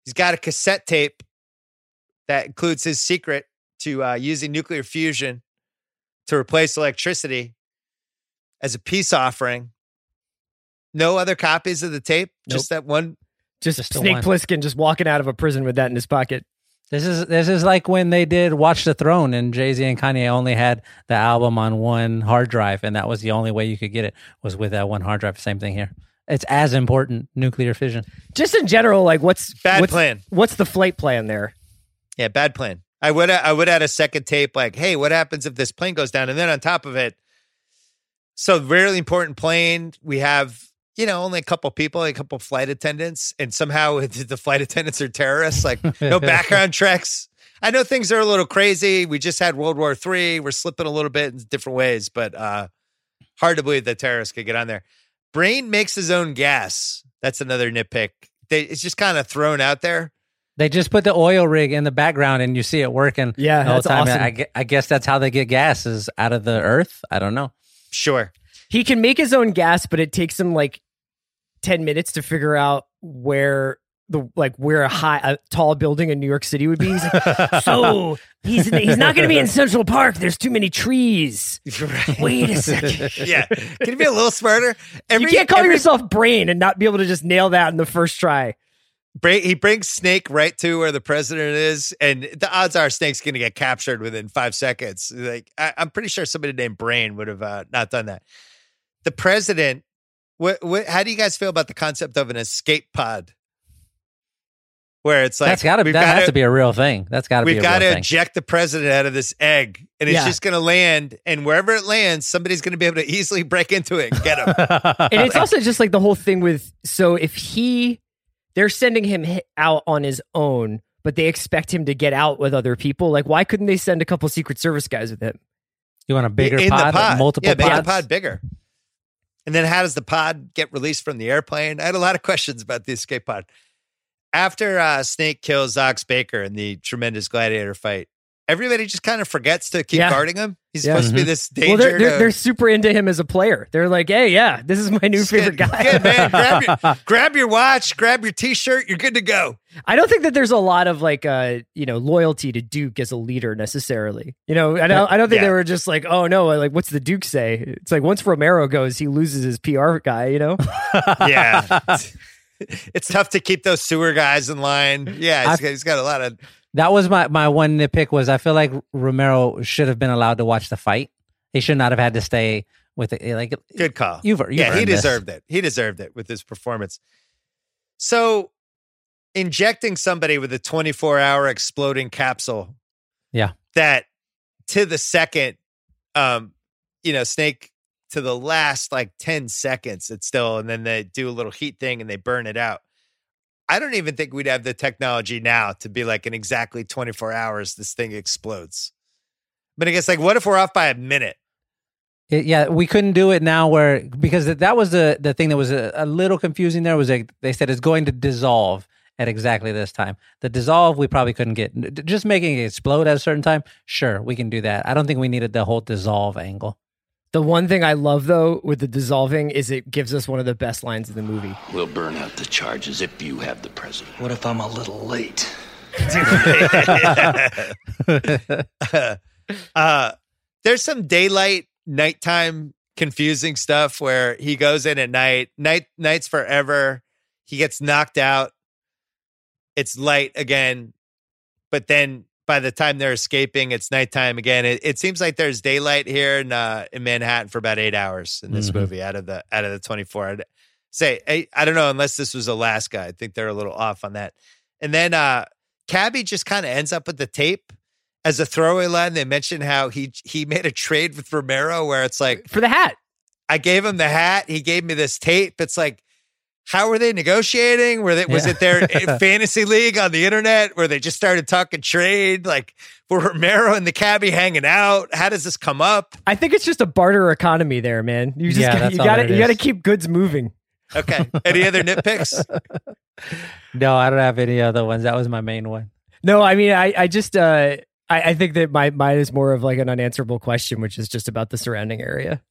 Speaker 1: He's got a cassette tape that includes his secret to uh, using nuclear fusion to replace electricity as a peace offering. No other copies of the tape. Just that one.
Speaker 4: Just,
Speaker 2: Just
Speaker 4: Snake
Speaker 2: one.
Speaker 4: Plissken just walking out of a prison with that in his pocket.
Speaker 2: This is this is like when they did Watch the Throne and Jay Z and Kanye only had the album on one hard drive, and that was the only way you could get it was with that one hard drive. Same thing here. It's as important nuclear fission.
Speaker 4: Just in general, like what's
Speaker 1: Bad
Speaker 4: what's,
Speaker 1: plan.
Speaker 4: What's the flight plan there?
Speaker 1: Yeah, bad plan. I would I would add a second tape like, hey, what happens if this plane goes down? And then on top of it, so really important plane. We have you know only a couple people, a couple flight attendants, and somehow the flight attendants are terrorists. Like no background checks. I know things are a little crazy. We just had World War Three. We're slipping a little bit in different ways, but uh hard to believe that terrorists could get on there. Brain makes his own gas. That's another nitpick. They, it's just kind of thrown out there.
Speaker 2: They just put the oil rig in the background, and you see it working.
Speaker 4: Yeah,
Speaker 2: the whole
Speaker 4: that's
Speaker 2: time.
Speaker 4: awesome.
Speaker 2: I, I guess that's how they get gas is out of the earth. I don't know.
Speaker 1: Sure.
Speaker 4: He can make his own gas, but it takes him like ten minutes to figure out where the like where a high a tall building in New York City would be. He's like, so he's he's not going to be in Central Park. There's too many trees. Wait a second.
Speaker 1: yeah. Can you be a little smarter?
Speaker 4: you can't call yourself Brain and not be able to just nail that in the first try.
Speaker 1: Bra- he brings Snake right to where the president is, and the odds are Snake's going to get captured within five seconds. Like I, I'm pretty sure somebody named Brain would have uh, not done that. The president. What, what? How do you guys feel about the concept of an escape pod? Where it's like
Speaker 2: that's got to that
Speaker 1: gotta-
Speaker 2: to be a real thing. That's got to be
Speaker 1: We've got to eject the president out of this egg, and it's
Speaker 4: Yeah.
Speaker 1: just going to land. And wherever it lands, somebody's going to be able to easily break into it and get him.
Speaker 4: and it's also just like the whole thing with so if he they're sending him out on his own but they expect him to get out with other people like why couldn't they send a couple secret service guys with him
Speaker 2: You want a bigger
Speaker 1: in
Speaker 2: pod,
Speaker 1: the pod,
Speaker 2: multiple
Speaker 1: yeah, the
Speaker 2: pods?
Speaker 1: pod bigger. And then how does the pod get released from the airplane? I had a lot of questions about the escape pod. After uh, Snake kills Ox Baker in the tremendous gladiator fight, everybody just kind of forgets to keep
Speaker 4: Yeah.
Speaker 1: guarding him. He's
Speaker 4: Yeah.
Speaker 1: supposed to be
Speaker 2: Mm-hmm.
Speaker 1: this danger.
Speaker 4: well they're, they're,
Speaker 1: to-
Speaker 4: they're super into him as a player they're like hey yeah this is my new favorite guy
Speaker 1: Good, man. Grab your, grab your watch, grab your t-shirt. You're good to go.
Speaker 4: i don't think that there's a lot of like uh you know loyalty to duke as a leader necessarily you know i don't, I don't think
Speaker 1: Yeah.
Speaker 4: they were just like oh no like what's the duke say it's like once romero goes he loses his pr guy you know
Speaker 1: Yeah. it's tough to keep those sewer guys in line. Yeah, he's
Speaker 2: I-
Speaker 1: got, he's got a lot of
Speaker 2: That was my my one nitpick was I feel like Romero should have been allowed to watch the fight. He should not have had to stay with it. Like
Speaker 1: Good call.
Speaker 2: You've, you've
Speaker 1: yeah, he
Speaker 2: earned this.
Speaker 1: deserved it. He deserved it with his performance. So, injecting somebody with a 24 hour exploding capsule
Speaker 2: Yeah.
Speaker 1: that to the second, um, you know, Snake to the last like 10 seconds, it's still, and then they do a little heat thing and they burn it out. I don't even think we'd have the technology now to be like in exactly 24 hours, this thing explodes. But I guess, like, what if we're off by a minute?
Speaker 2: It- yeah, we couldn't do it now where because that was the the thing that was a, a little confusing. There was like they said it's going to dissolve, at exactly this time. The dissolve we probably couldn't get. Just making it explode at a certain time, sure, we can do that. I don't think we needed the whole dissolve angle.
Speaker 4: The one thing I love though with the dissolving is it gives us one of the best lines in the movie.
Speaker 7: We'll burn out the charges if you have the president.
Speaker 8: What if I'm a little late?
Speaker 1: uh, there's some daylight, nighttime confusing stuff where he goes in at night, night nights forever. He gets knocked out. It's light again, but then by the time they're escaping, it's nighttime again. It, it seems like there's daylight here in uh, in Manhattan for about eight hours in this
Speaker 2: Mhm.
Speaker 1: movie out of the out of the 24. I'd say I, I don't know unless this was Alaska. I think they're a little off on that. And then uh Cabbie just kind of ends up with the tape as a throwaway line. They mentioned how he he made a trade with Romero where it's like
Speaker 4: For the hat.
Speaker 1: I gave him the hat. He gave me this tape. It's like, how were they negotiating? Were they was
Speaker 2: Yeah.
Speaker 1: it their fantasy league on the internet where they just started talking trade? Like were Romero and the cabbie hanging out? How does this come up?
Speaker 4: I think it's just a barter economy there, man. You just
Speaker 2: Yeah, that's
Speaker 4: you got to
Speaker 2: it
Speaker 4: you got to keep goods moving.
Speaker 1: Okay. Any other nitpicks?
Speaker 2: No, I don't have any other ones. That was my main one.
Speaker 4: No, I mean, I, I just, uh, I, I think that my mine is more of like an unanswerable question, which is just about the surrounding area.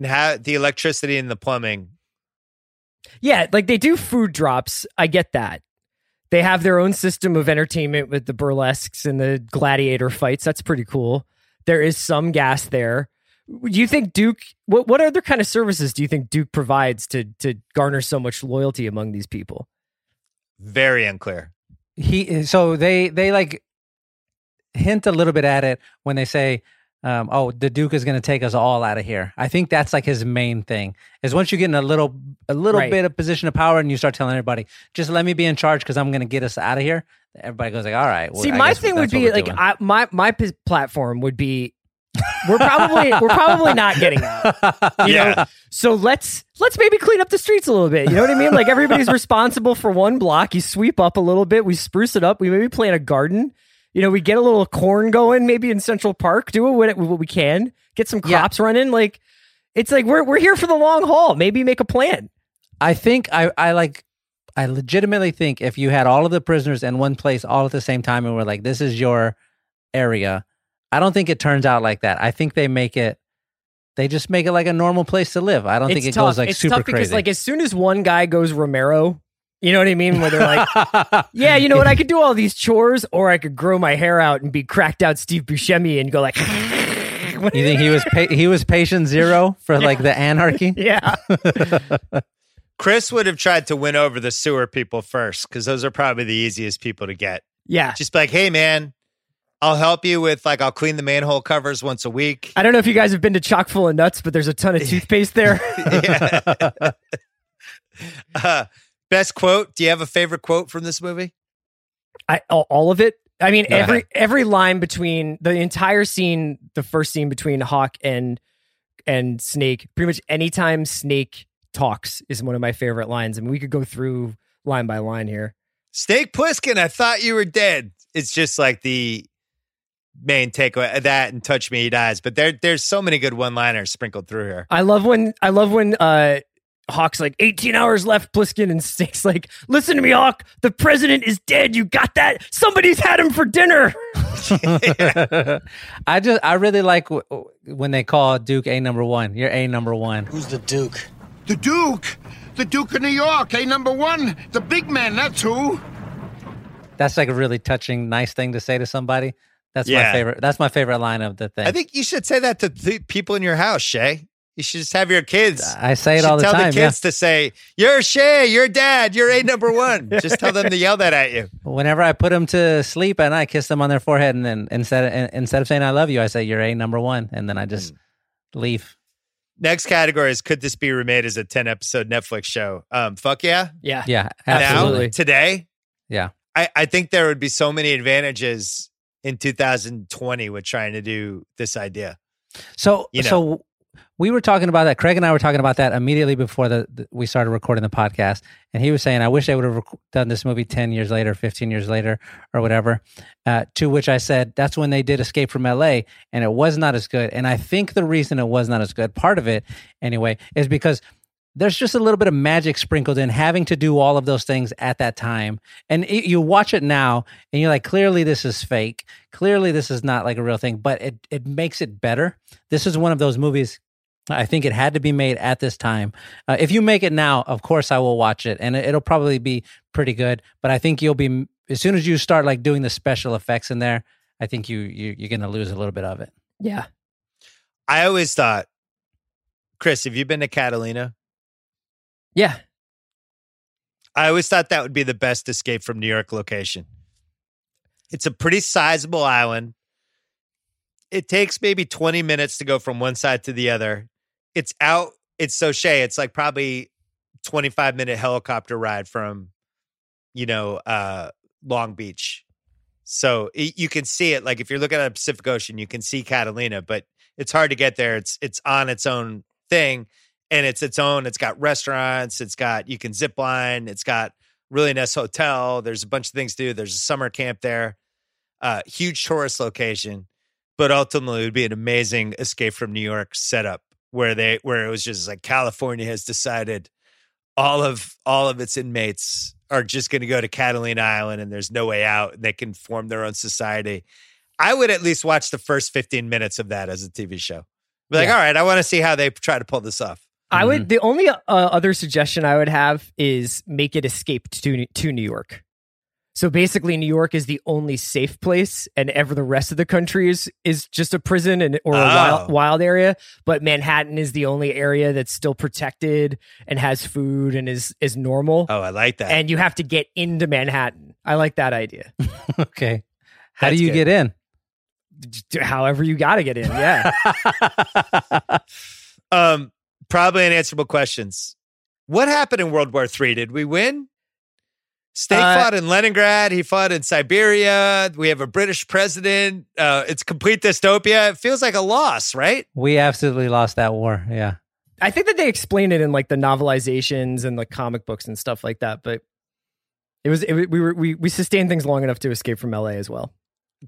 Speaker 1: And how the electricity and the plumbing.
Speaker 4: Yeah, like they do food drops. I get that. They have their own system of entertainment with the burlesques and the gladiator fights. That's pretty cool. There is some gas there. Do you think Duke? What what other kind of services do you think Duke provides to to garner so much loyalty among these people?
Speaker 1: Very unclear.
Speaker 2: he so they they like hint a little bit at it when they say um, oh the duke is going to take us all out of here i think that's like his main thing is once you get in a little a little
Speaker 4: Right.
Speaker 2: bit of position of power and you start telling everybody just let me be in charge because i'm going to get us out of here everybody goes like all right well,
Speaker 4: See,
Speaker 2: I
Speaker 4: my thing would be like. I, my my p- platform would be we're probably we're probably not getting out. You
Speaker 1: Yeah.
Speaker 4: know, so let's let's maybe clean up the streets a little bit. You know what I mean? Like everybody's responsible for one block. You sweep up a little bit. We spruce it up. We maybe plant a garden. You know, we get a little corn going, maybe in Central Park. Do what, what we can. Get some
Speaker 2: Yeah.
Speaker 4: crops running. Like it's like we're we're here for the long haul. Maybe make a plan.
Speaker 2: I think I, I like I legitimately think if you had all of the prisoners in one place all at the same time and we're like, this is your area, I don't think it turns out like that. I think they make it they just make it like a normal place to live. I don't think it
Speaker 4: tough.
Speaker 2: goes like
Speaker 4: it's
Speaker 2: super
Speaker 4: tough because
Speaker 2: crazy.
Speaker 4: like as soon as one guy goes Romero, you know what I mean? Where they're like, yeah, you know what? I could do all these chores, or I could grow my hair out and be cracked out Steve Buscemi and go like,
Speaker 2: you think he was pa- he was patient zero for like the anarchy?
Speaker 4: yeah,
Speaker 1: Chris would have tried to win over the sewer people first because those are probably the easiest people to get.
Speaker 4: yeah.
Speaker 1: Just be like, hey man, I'll help you with like I'll clean the manhole covers once a week.
Speaker 4: I don't know if you guys have been to Chock full of nuts, but there's a ton of toothpaste there.
Speaker 1: Uh, best quote. Do you have a favorite quote from this movie?
Speaker 4: I all, of it. I mean,
Speaker 1: Go
Speaker 4: every
Speaker 1: ahead.
Speaker 4: every line between the entire scene, the first scene between Hawk and and Snake. Pretty much anytime Snake talks is one of my favorite lines. I mean, we could go through line by line here.
Speaker 1: Snake Plissken, I thought you were dead. It's just like the main takeaway that and touch me he dies. But there there's so many good one liners sprinkled through here.
Speaker 4: I love when I love when uh Hawk's like 18 hours left, Plissken, and Snake's like, listen to me, Hawk. The president is dead. You got that? Somebody's had him for dinner.
Speaker 2: I just I really like w- w- when they call Duke a number one. You're a number one.
Speaker 8: Who's the Duke?
Speaker 9: The Duke! The Duke of New York, eh, number one? The big man, that's who.
Speaker 2: That's like a really touching, nice thing to say to somebody. That's
Speaker 1: Yeah.
Speaker 2: my favorite. That's my favorite line of the thing.
Speaker 1: I think you should say that to the people in your house, Shea. You should just have your kids.
Speaker 2: I say it
Speaker 1: You should
Speaker 2: all the
Speaker 1: tell
Speaker 2: time,
Speaker 1: the kids to say, "You're Shea, you're Dad, you're a number one." just tell them to yell that at you.
Speaker 2: Whenever I put them to sleep and I kiss them on their forehead, and then instead of, instead of saying I love you, I say you're a number one, and then I just
Speaker 1: Hmm.
Speaker 2: leave.
Speaker 1: Next category is: Could this be remade as a ten episode Netflix show? Um, fuck yeah,
Speaker 4: Yeah.
Speaker 2: Yeah,
Speaker 1: now
Speaker 2: absolutely.
Speaker 1: today.
Speaker 2: Yeah.
Speaker 1: I, I think there would be so many advantages in 2020 with trying to do this idea.
Speaker 2: So
Speaker 1: You know.
Speaker 2: so we were talking about that. Craig and I were talking about that immediately before the, the- we started recording the podcast, and he was saying, "I wish I would have rec- done this movie ten years later, fifteen years later, or whatever." Uh, to which I said, "That's when they did Escape from L.A., and it was not as good." And I think the reason it was not as good, part of it anyway, is because there's just a little bit of magic sprinkled in having to do all of those things at that time. And it, you watch it now and you're like, clearly this is fake. Clearly this is not like a real thing, but it, it makes it better. This is one of those movies. I think it had to be made at this time. Uh, if you make it now, of course I will watch it and it, it'll probably be pretty good. But I think you'll be, as soon as you start like doing the special effects in there, I think you, you you're going to lose a little bit of it.
Speaker 4: Yeah.
Speaker 1: I always thought, Chris, have you been to Catalina?
Speaker 4: Yeah.
Speaker 1: I always thought that would be the best escape from New York location. It's a pretty sizable island. It takes maybe 20 minutes to go from one side to the other. It's out, it's Sochet. It's like probably 25 minute helicopter ride from, you know, uh, Long Beach. So it, you can see it. Like if you're looking at the Pacific Ocean, you can see Catalina, but it's hard to get there. It's it's on its own thing and it's its own. It's got restaurants. It's got you can zip line. It's got really nice hotel. There's a bunch of things to do. There's a summer camp there. Uh, huge tourist location, but ultimately it would be an amazing escape from New York setup where they where it was just like California has decided all of all of its inmates are just going to go to Catalina Island and there's no way out. And they can form their own society. I would at least watch the first 15 minutes of that as a TV show. Be like,
Speaker 4: Yeah.
Speaker 1: all right, I want to see how they try to pull this off.
Speaker 4: I would. The only uh, other suggestion I would have is make it escape to to New York. So basically, New York is the only safe place, and ever the rest of the country is is just a prison and or a wild,
Speaker 1: Oh.
Speaker 4: wild area. But Manhattan is the only area that's still protected and has food and is is normal.
Speaker 1: Oh, I like that.
Speaker 4: And you have to get into Manhattan. I like that idea.
Speaker 2: okay. How
Speaker 4: That's
Speaker 2: do you
Speaker 4: good.
Speaker 2: get in?
Speaker 4: However, you got to get in. Yeah.
Speaker 1: um, probably unanswerable questions. What happened in World War III? Did we win? Snake
Speaker 4: Uh,
Speaker 1: fought in Leningrad. He fought in Siberia. We have a British president. Uh, it's complete dystopia. It feels like a loss, right?
Speaker 2: We absolutely lost that war. Yeah.
Speaker 4: I think that they explain it in like the novelizations and like comic books and stuff like that. But it was it, we were we we sustained things long enough to escape from LA as well.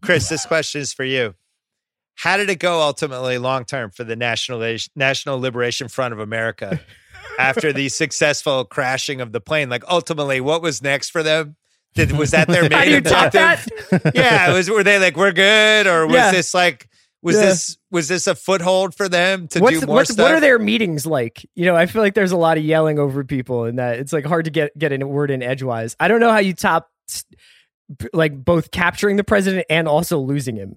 Speaker 1: Chris, this question is for you. How did it go ultimately long term for the National National Liberation Front of America after the successful crashing of the plane? Like ultimately, what was next for them? Did was that their main
Speaker 4: How do you top
Speaker 1: objective? yeah, was were they like we're good or was
Speaker 4: Yeah.
Speaker 1: this like was
Speaker 4: Yeah.
Speaker 1: this was this a foothold for them to
Speaker 4: What's
Speaker 1: do more
Speaker 4: what's
Speaker 1: stuff?
Speaker 4: what are their meetings like? You know, I feel like there's a lot of yelling over people, and that it's like hard to get get a word in edgewise. I don't know how you top like both capturing the president and also losing him.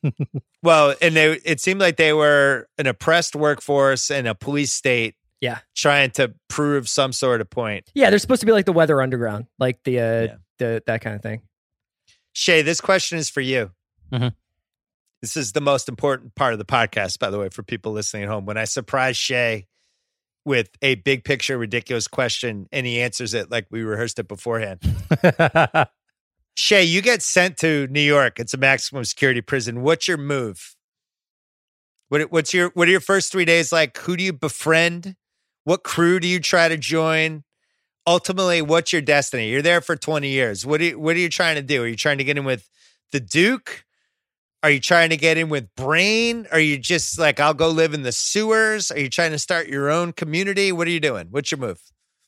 Speaker 1: well, and they it seemed like they were an oppressed workforce and a police state
Speaker 4: Yeah.
Speaker 1: trying to prove some sort of point.
Speaker 4: Yeah, they're supposed to be like the Weather Underground, like the uh, the that kind of thing.
Speaker 1: Shea, this question is for you.
Speaker 2: Mhm.
Speaker 1: This is the most important part of the podcast, by the way, for people listening at home. When I surprise Shea with a big picture, ridiculous question, and he answers it like we rehearsed it beforehand. Shea, you get sent to New York. It's a maximum security prison. What's your move? What, what's your what are your first three days like? Who do you befriend? What crew do you try to join? Ultimately, what's your destiny? You're there for 20 years. What are you, what are you trying to do? Are you trying to get in with the Duke? Are you trying to get in with Brain? Are you just like I'll go live in the sewers? Are you trying to start your own community? What are you doing? What's your move?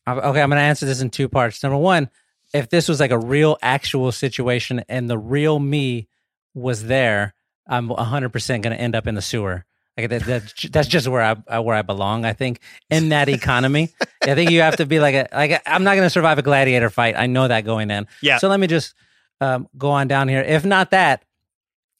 Speaker 2: Uh, okay, I'm going to answer this in two parts. Number one, if this was like a real actual situation and the real me was there, I'm 100% going to end up in the sewer. Like that, that, that's just where I I- where I belong. I think in that economy, I think you have to be like a like a, I'm not going to survive a gladiator fight. I know that going in.
Speaker 1: Yeah.
Speaker 2: So let me just um, go on down here. If not that,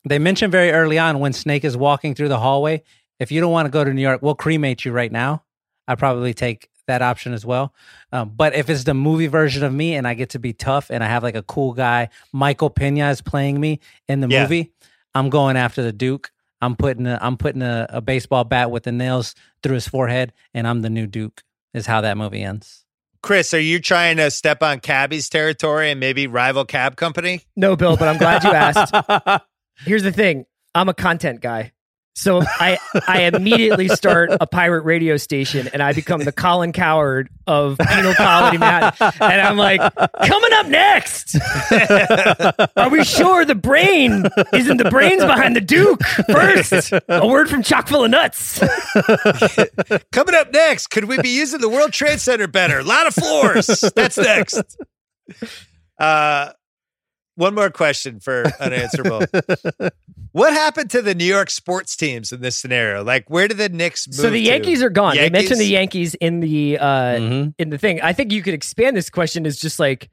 Speaker 2: they mentioned very early on when Snake is walking through the hallway. If you don't want to go to New York, we'll cremate you right now. I probably take that option as well. Um, but if it's the movie version of me and I get to be tough and I have like a cool guy, Michael Pena is playing me in the
Speaker 1: Yeah.
Speaker 2: movie, I'm going after the Duke. I'm putting a, I'm putting a, a baseball bat with the nails through his forehead, and I'm the new Duke. Is how that movie ends.
Speaker 1: Chris, are you trying to step on Cabbie's territory and maybe rival cab company?
Speaker 4: No, Bill, but I'm glad you asked. Here's the thing: I'm a content guy, So I I immediately start a pirate radio station and I become the Colin Cowherd of penal colony Manhattan. And I'm like, coming up next. Are we sure the brain isn't the brains behind the Duke? First, a word from chock full of nuts.
Speaker 1: Coming up next, could we be using the World Trade Center better? A lot of floors. That's next. Uh, one more question for unanswerable. what happened to the New York sports teams in this scenario? Like, where did the Knicks move?
Speaker 4: So the
Speaker 1: to?
Speaker 4: Yankees are gone. They
Speaker 1: Yankees?
Speaker 4: mentioned the Yankees in the uh in the thing. I think you could expand this question is just like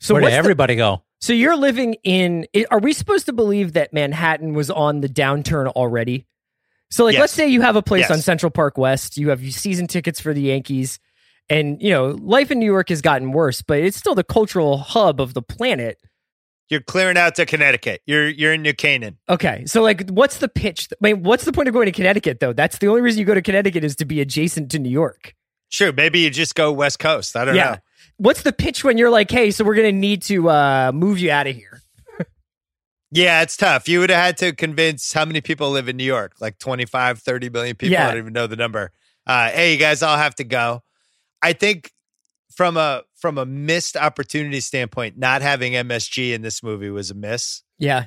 Speaker 4: so
Speaker 2: Where did
Speaker 4: what's the-
Speaker 2: everybody go?
Speaker 4: So you're living in. Are we supposed to believe that Manhattan was on the downturn already? So, like,
Speaker 1: Yes.
Speaker 4: let's say you have a place
Speaker 1: Yes.
Speaker 4: on Central Park West. You have season tickets for the Yankees, and you know life in New York has gotten worse, but it's still the cultural hub of the planet.
Speaker 1: You're clearing out to Connecticut. You're you're in New Canaan.
Speaker 4: Okay, so like, what's the pitch? I mean, what's the point of going to Connecticut though? That's the only reason you go to Connecticut is to be adjacent to New York.
Speaker 1: Sure, maybe you just go West Coast. I don't
Speaker 4: yeah.
Speaker 1: know.
Speaker 4: What's the pitch when you're like, hey, so we're gonna need to uh, move you out of here?
Speaker 1: Yeah, it's tough. You would have had to convince how many people live in New York? Like 25, 30 million people.
Speaker 4: Yeah.
Speaker 1: I don't even know the number. Uh, hey, you guys all have to go. I think from a from a missed opportunity standpoint, not having MSG in this movie was a miss.
Speaker 4: Yeah,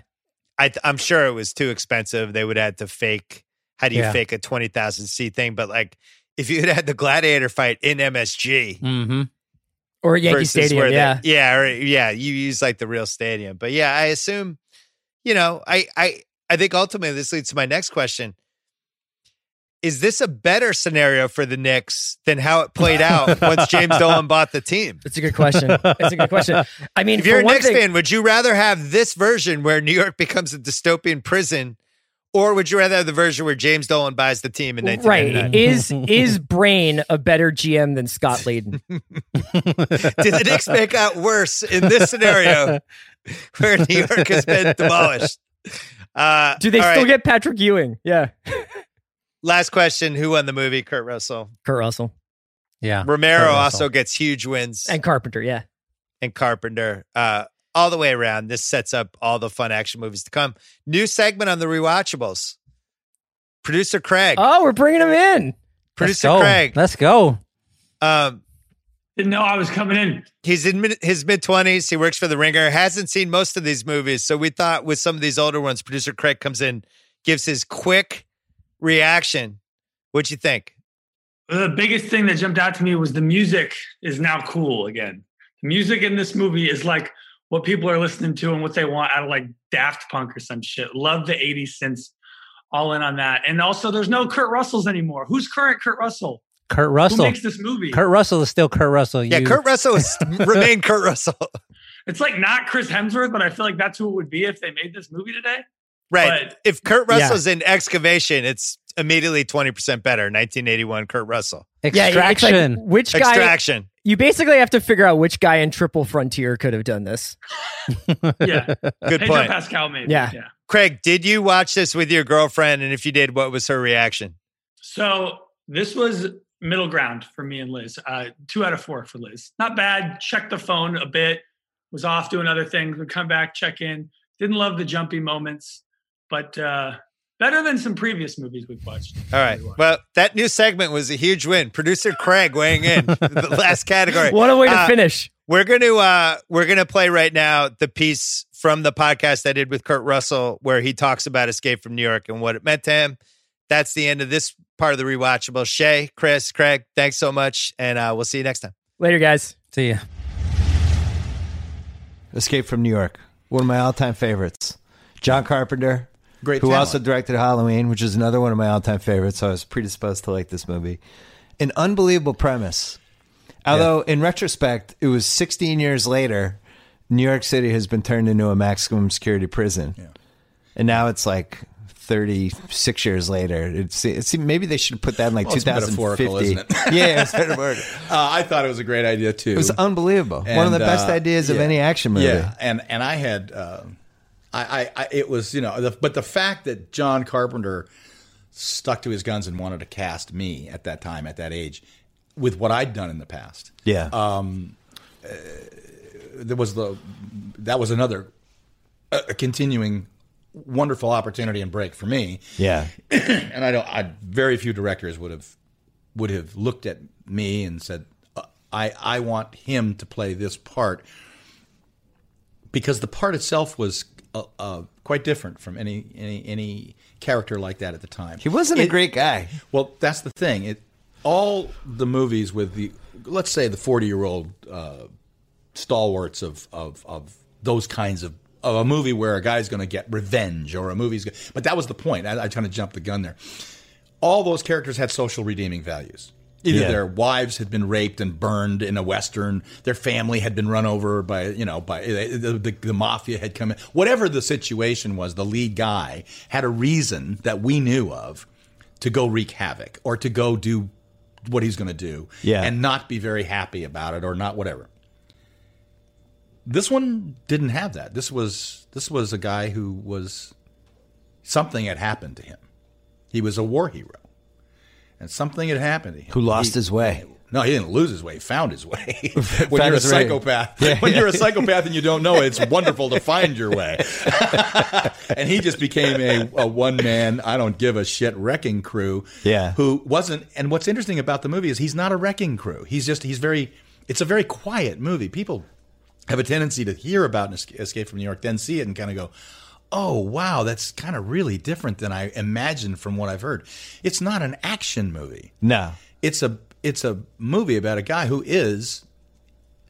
Speaker 1: I, I'm sure it was too expensive. They would have had to fake. How do you
Speaker 2: Yeah.
Speaker 1: fake a twenty thousand seat thing? But like, if you had had the gladiator fight in MSG,
Speaker 2: Mm-hmm.
Speaker 4: or Yankee Stadium.
Speaker 1: where they-
Speaker 4: Yeah,
Speaker 1: yeah, or, yeah. You use like the real stadium, but yeah, I assume, you know, I I I think ultimately this leads to my next question: Is this a better scenario for the Knicks than how it played out once James Dolan bought the team?
Speaker 4: That's a good question. That's a good question. I mean,
Speaker 1: If you're a
Speaker 4: one
Speaker 1: Knicks
Speaker 4: thing-
Speaker 1: fan, would you rather have this version where New York becomes a dystopian prison, or would you rather have the version where James Dolan buys the team in 1999?
Speaker 4: Right. Is is Brain a better GM than Scott Layden?
Speaker 1: Did the Knicks make out worse in this scenario where New York has been demolished? Uh,
Speaker 4: Do they still
Speaker 1: right.
Speaker 4: get Patrick Ewing? Yeah.
Speaker 1: Last question: Who won the movie? Kurt Russell.
Speaker 4: Kurt Russell.
Speaker 2: Yeah.
Speaker 1: Romero
Speaker 2: Russell.
Speaker 1: also gets huge wins,
Speaker 4: And Carpenter, yeah.
Speaker 1: and Carpenter. Uh, all the way around, this sets up all the fun action movies to come. New segment on the rewatchables. Producer Craig.
Speaker 4: Oh, we're bringing him in.
Speaker 2: Let's
Speaker 1: Producer
Speaker 2: go.
Speaker 1: Craig.
Speaker 2: Let's go.
Speaker 1: Um,
Speaker 14: Didn't know I was coming in.
Speaker 1: He's in mid- his mid twenties. He works for the Ringer. Hasn't seen most of these movies, so we thought with some of these older ones, producer Craig comes in, gives his quick reaction. What'd you think?
Speaker 14: The biggest thing that jumped out to me was the music is now cool again. The music in this movie is like what people are listening to and what they want out of like Daft Punk or some shit. Love the 80s synths. All in on that. And also, there's no Kurt Russells anymore. Who's current Kurt Russell?
Speaker 2: Kurt Russell.
Speaker 14: Who makes this movie?
Speaker 2: Kurt Russell is still Kurt Russell.
Speaker 1: Yeah, Kurt Russell is remain Kurt Russell.
Speaker 14: It's like not Chris Hemsworth, but I feel like that's who it would be if they made this movie today.
Speaker 1: Right.
Speaker 14: But-
Speaker 1: if Kurt
Speaker 14: Yeah.
Speaker 1: Russell's in Extraction, it's immediately twenty percent better. 1981 Kurt Russell.
Speaker 4: Yeah, like,
Speaker 2: Extraction.
Speaker 4: which guy?
Speaker 1: Extraction.
Speaker 4: You basically have to figure out which guy in Triple Frontier could have done this.
Speaker 14: Yeah.
Speaker 1: Good
Speaker 14: Pedro
Speaker 1: point.
Speaker 14: Pascal, maybe.
Speaker 4: Yeah.
Speaker 14: yeah.
Speaker 1: Craig, did you watch this with your girlfriend? And if you did, what was her reaction?
Speaker 14: So this was middle ground for me and Liz. Uh, two out of four for Liz. Not bad. Checked the phone a bit. Was off doing other things. Would come back, check in. Didn't love the jumpy moments, but uh, better than some previous movies we've watched.
Speaker 1: All right. Well, that new segment was a huge win. Producer Craig weighing in the last category.
Speaker 4: What a way to
Speaker 1: Uh,
Speaker 4: finish.
Speaker 1: We're gonna uh we're gonna play right now the piece from the podcast I did with Kurt Russell where he talks about Escape from New York and what it meant to him. That's the end of this part of the rewatchable. Shea, Chris, Craig, thanks so much, and uh, we'll see you next time.
Speaker 4: Later, guys.
Speaker 2: See ya.
Speaker 1: Escape from New York, one of my all-time favorites. John Carpenter,
Speaker 15: Great
Speaker 1: who
Speaker 15: talent.
Speaker 1: also directed Halloween, which is another one of my all-time favorites. So I was predisposed to like this movie. An unbelievable premise. Although in retrospect, it was 16 years later, New York City has been turned into a maximum security prison, and now it's like 36 years later. It's, it's maybe they should have put that in like
Speaker 15: Well,
Speaker 1: 2050.
Speaker 15: metaphorical, isn't it?
Speaker 1: yeah, it's metaphorical.
Speaker 15: uh, I thought it was a great idea too.
Speaker 1: It was unbelievable. One of the best ideas of any action movie.
Speaker 15: Yeah, and and I had, uh, I, I, it was you know, the, but the fact that John Carpenter stuck to his guns and wanted to cast me at that time, at that age, with what I'd done in the past.
Speaker 1: Yeah.
Speaker 15: Um, uh, there was the that was another uh, continuing wonderful opportunity and break for me.
Speaker 1: Yeah.
Speaker 15: and I don't. I very few directors would have would have looked at me and said, uh, "I I want him to play this part," because the part itself was uh, uh, quite different from any any any character like that at the time.
Speaker 1: He wasn't a great guy.
Speaker 15: Well, that's the thing. It all the movies with the let's say the forty year old uh, stalwarts of of of those kinds of of a movie where a guy's going to get revenge or a movie's. Gonna, but that was the point. I, I kind of jumped the gun there. All those characters had social redeeming values. Either
Speaker 1: Yeah.
Speaker 15: their wives had been raped and burned in a western, their family had been run over by you know by eh, eh, the, the, the mafia had come in. Whatever the situation was, the lead guy had a reason that we knew of to go wreak havoc or to go do what he's going to do
Speaker 1: Yeah.
Speaker 15: and not be very happy about it or not whatever. This one didn't have that. This was this was a guy who was something had happened to him. He was a war hero. And something had happened.
Speaker 1: Who lost
Speaker 15: He-
Speaker 1: his way.
Speaker 15: No, he didn't lose his way. He found his way. when
Speaker 1: Found
Speaker 15: you're a psychopath,
Speaker 1: Yeah,
Speaker 15: when
Speaker 1: yeah.
Speaker 15: you're a psychopath and you don't know it, it's wonderful to find your way. and he just became a, a one man, I don't give a shit wrecking crew.
Speaker 1: Yeah.
Speaker 15: Who wasn't, and what's interesting about the movie is he's not a wrecking crew. He's just, he's very, it's a very quiet movie. People have a tendency to hear about Esca- Escape from New York, then see it and kind of go, oh, wow, that's kind of really different than I imagined from what I've heard. It's not an action movie
Speaker 1: No.
Speaker 15: it's a it's a movie about a guy who is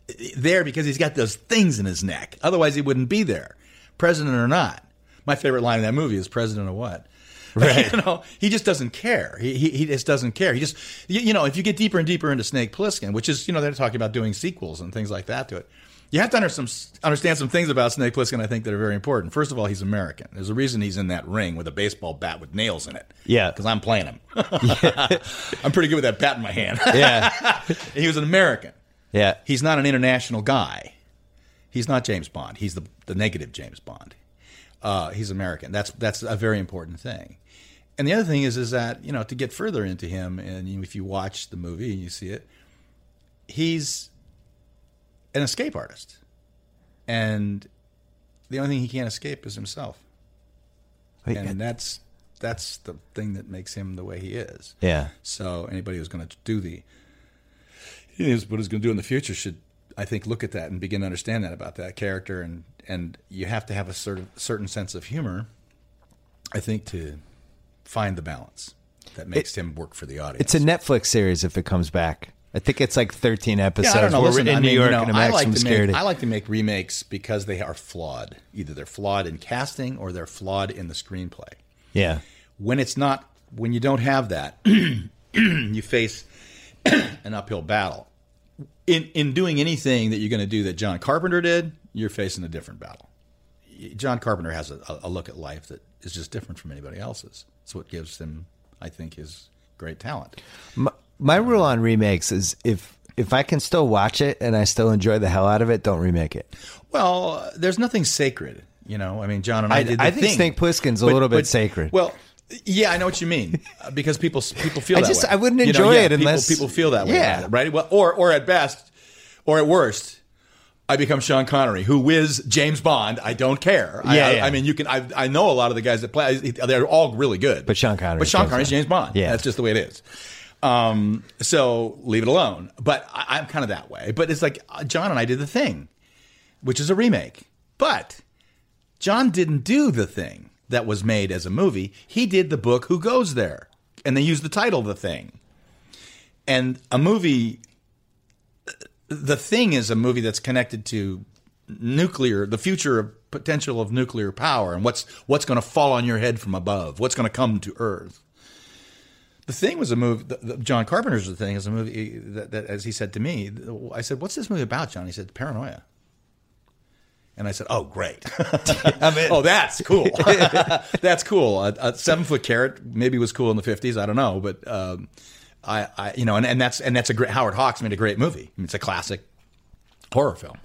Speaker 15: eh, there because he's got those things in his neck. Otherwise, he wouldn't be there, president or not. My favorite line in that movie is "President of what?"
Speaker 1: Right.
Speaker 15: you know, he just doesn't care. He, he he just doesn't care. He just you, you know, if you get deeper and deeper into Snake Plissken, which is you know they're talking about doing sequels and things like that to it. You have to under some, understand some things about Snake Plissken, I think, that are very important. First of all, he's American. There's a reason he's in that ring with a baseball bat with nails in it.
Speaker 1: Yeah.
Speaker 15: Because I'm playing him. I'm pretty good with that bat in my hand.
Speaker 1: Yeah.
Speaker 15: he was an American.
Speaker 1: Yeah.
Speaker 15: He's not an international guy. He's not James Bond. He's the, the negative James Bond. Uh, he's American. That's that's a very important thing. And the other thing is is that you know to get further into him, and if you watch the movie and you see it, he's an escape artist, and the only thing he can't escape is himself.
Speaker 1: Wait,
Speaker 15: and that's that's the thing that makes him the way he is.
Speaker 1: Yeah.
Speaker 15: So anybody who's going to do the is what he's going to do in the future should, I think, look at that and begin to understand that about that character, and and you have to have a certain certain sense of humor, I think, to find the balance that makes him work for the audience.
Speaker 1: It's a Netflix series if it comes back. I think it's like 13 episodes.
Speaker 15: Yeah, I don't know.
Speaker 1: We're
Speaker 15: Listen,
Speaker 1: in
Speaker 15: I
Speaker 1: New
Speaker 15: mean,
Speaker 1: York
Speaker 15: you know, I
Speaker 1: maximum
Speaker 15: like to
Speaker 1: security.
Speaker 15: make I like to make remakes because they are flawed. Either they're flawed in casting or they're flawed in the screenplay.
Speaker 1: yeah.
Speaker 15: When it's not, when you don't have that, you face an uphill battle. In in doing anything that you're going to do that John Carpenter did, you're facing a different battle. John Carpenter has a, a look at life that is just different from anybody else's. It's what gives him, I think, his great talent.
Speaker 1: My, my rule on remakes is if if I can still watch it and I still enjoy the hell out of it, don't remake it.
Speaker 15: Well, there's nothing sacred, you know. I mean, John and I,
Speaker 1: I-
Speaker 15: did. The
Speaker 1: I think
Speaker 15: thing.
Speaker 1: Snake Plissken's a little bit sacred.
Speaker 15: Well, yeah, I know what you mean uh, because people people feel
Speaker 1: I
Speaker 15: that
Speaker 1: just-
Speaker 15: way.
Speaker 1: I wouldn't
Speaker 15: You know,
Speaker 1: enjoy
Speaker 15: yeah,
Speaker 1: it unless-
Speaker 15: people feel that way.
Speaker 1: Yeah.
Speaker 15: it, right. Well, or or at best, or at worst. I become Sean Connery, who is James Bond. I don't care. I,
Speaker 1: Yeah,
Speaker 15: I,
Speaker 1: yeah.
Speaker 15: I mean, you can. I, I know a lot of the guys that play. They're all really good.
Speaker 1: But Sean Connery.
Speaker 15: But Sean Connery's James Bond.
Speaker 1: Yeah.
Speaker 15: that's just the way it is. Um, so leave it alone. But I, I'm kind of that way. But it's like uh, John and I did the thing, which is a remake. But John didn't do the thing that was made as a movie. He did the book Who Goes There, and they used the title The Thing. And a movie, The Thing is a movie that's connected to nuclear, the future of potential of nuclear power, and what's what's going to fall on your head from above, what's going to come to Earth. The thing was a movie. The, the, John Carpenter's The Thing is a movie that, that, as he said to me, I said, "What's this movie about, John?" He said, "Paranoia." And I said, "Oh, great! oh, that's cool. that's cool. A, a seven foot carrot maybe was cool in the fifties. I don't know, but um, I, I, you know, and, and that's and that's a great. Howard Hawks made a great movie. I mean, it's a classic horror film.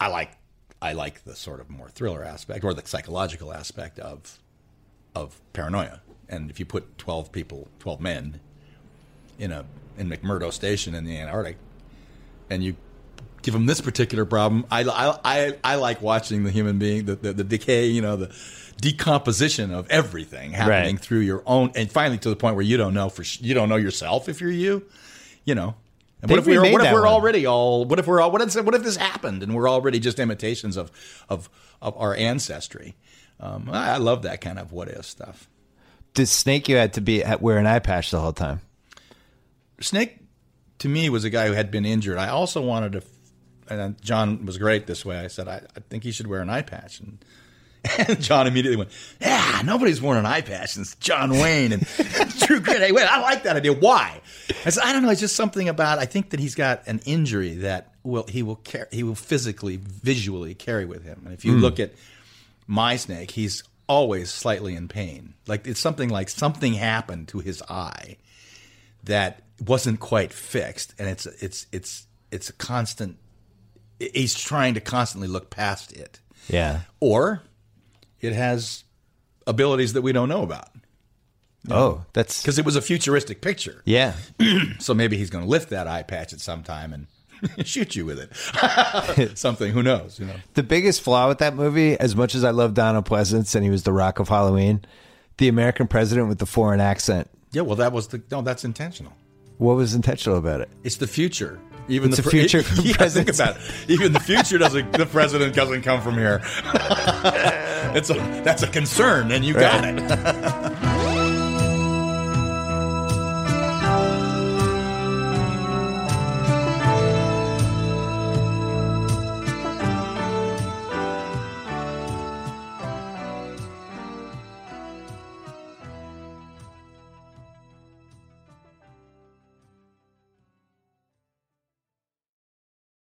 Speaker 15: I like I like the sort of more thriller aspect or the psychological aspect of of paranoia. And if you put twelve people, twelve men, in a in McMurdo Station in the Antarctic, and you give them this particular problem. I, I, I, I like watching the human being, the, the, the decay, you know, the decomposition of everything happening
Speaker 1: Right.
Speaker 15: through your own, and finally to the point where you don't know for you don't know yourself if you're you, you know. And what if we're
Speaker 1: remade
Speaker 15: what if we're
Speaker 1: one.
Speaker 15: already all what if we're all what if what if this happened and we're already just imitations of of of our ancestry? Um, I, I love that kind of what if stuff.
Speaker 1: Did Snake you had to be at wear an eye patch the whole time?
Speaker 15: Snake to me was a guy who had been injured. I also wanted to, and John was great this way. I said, I, I think he should wear an eye patch. And, and John immediately went, Yeah, nobody's worn an eye patch since John Wayne and True Grit. Hey, wait, I like that idea. Why? I said, I don't know. It's just something about. I think that he's got an injury that will he will car- he will physically, visually carry with him. And if you
Speaker 1: Hmm.
Speaker 15: look at my snake, he's always slightly in pain. Like it's something like something happened to his eye that wasn't quite fixed, and it's it's it's it's a constant. He's trying to constantly look past it,
Speaker 1: Yeah.
Speaker 15: or it has abilities that we don't know about.
Speaker 1: Oh, that's
Speaker 15: because it was a futuristic picture.
Speaker 1: Yeah.
Speaker 15: so maybe he's going to lift that eye patch at some time and shoot you with it. Something. Who knows? You know.
Speaker 1: The biggest flaw with that movie, as much as I love Donald Pleasence and he was the rock of Halloween, the American president with the foreign accent.
Speaker 15: Yeah. Well, that was the no. That's intentional.
Speaker 1: What was intentional about it?
Speaker 15: It's the future. Even
Speaker 1: It's
Speaker 15: the
Speaker 1: future
Speaker 15: yeah, think about it. Even the future doesn't. The president doesn't come from here. it's a that's a concern, and you got it.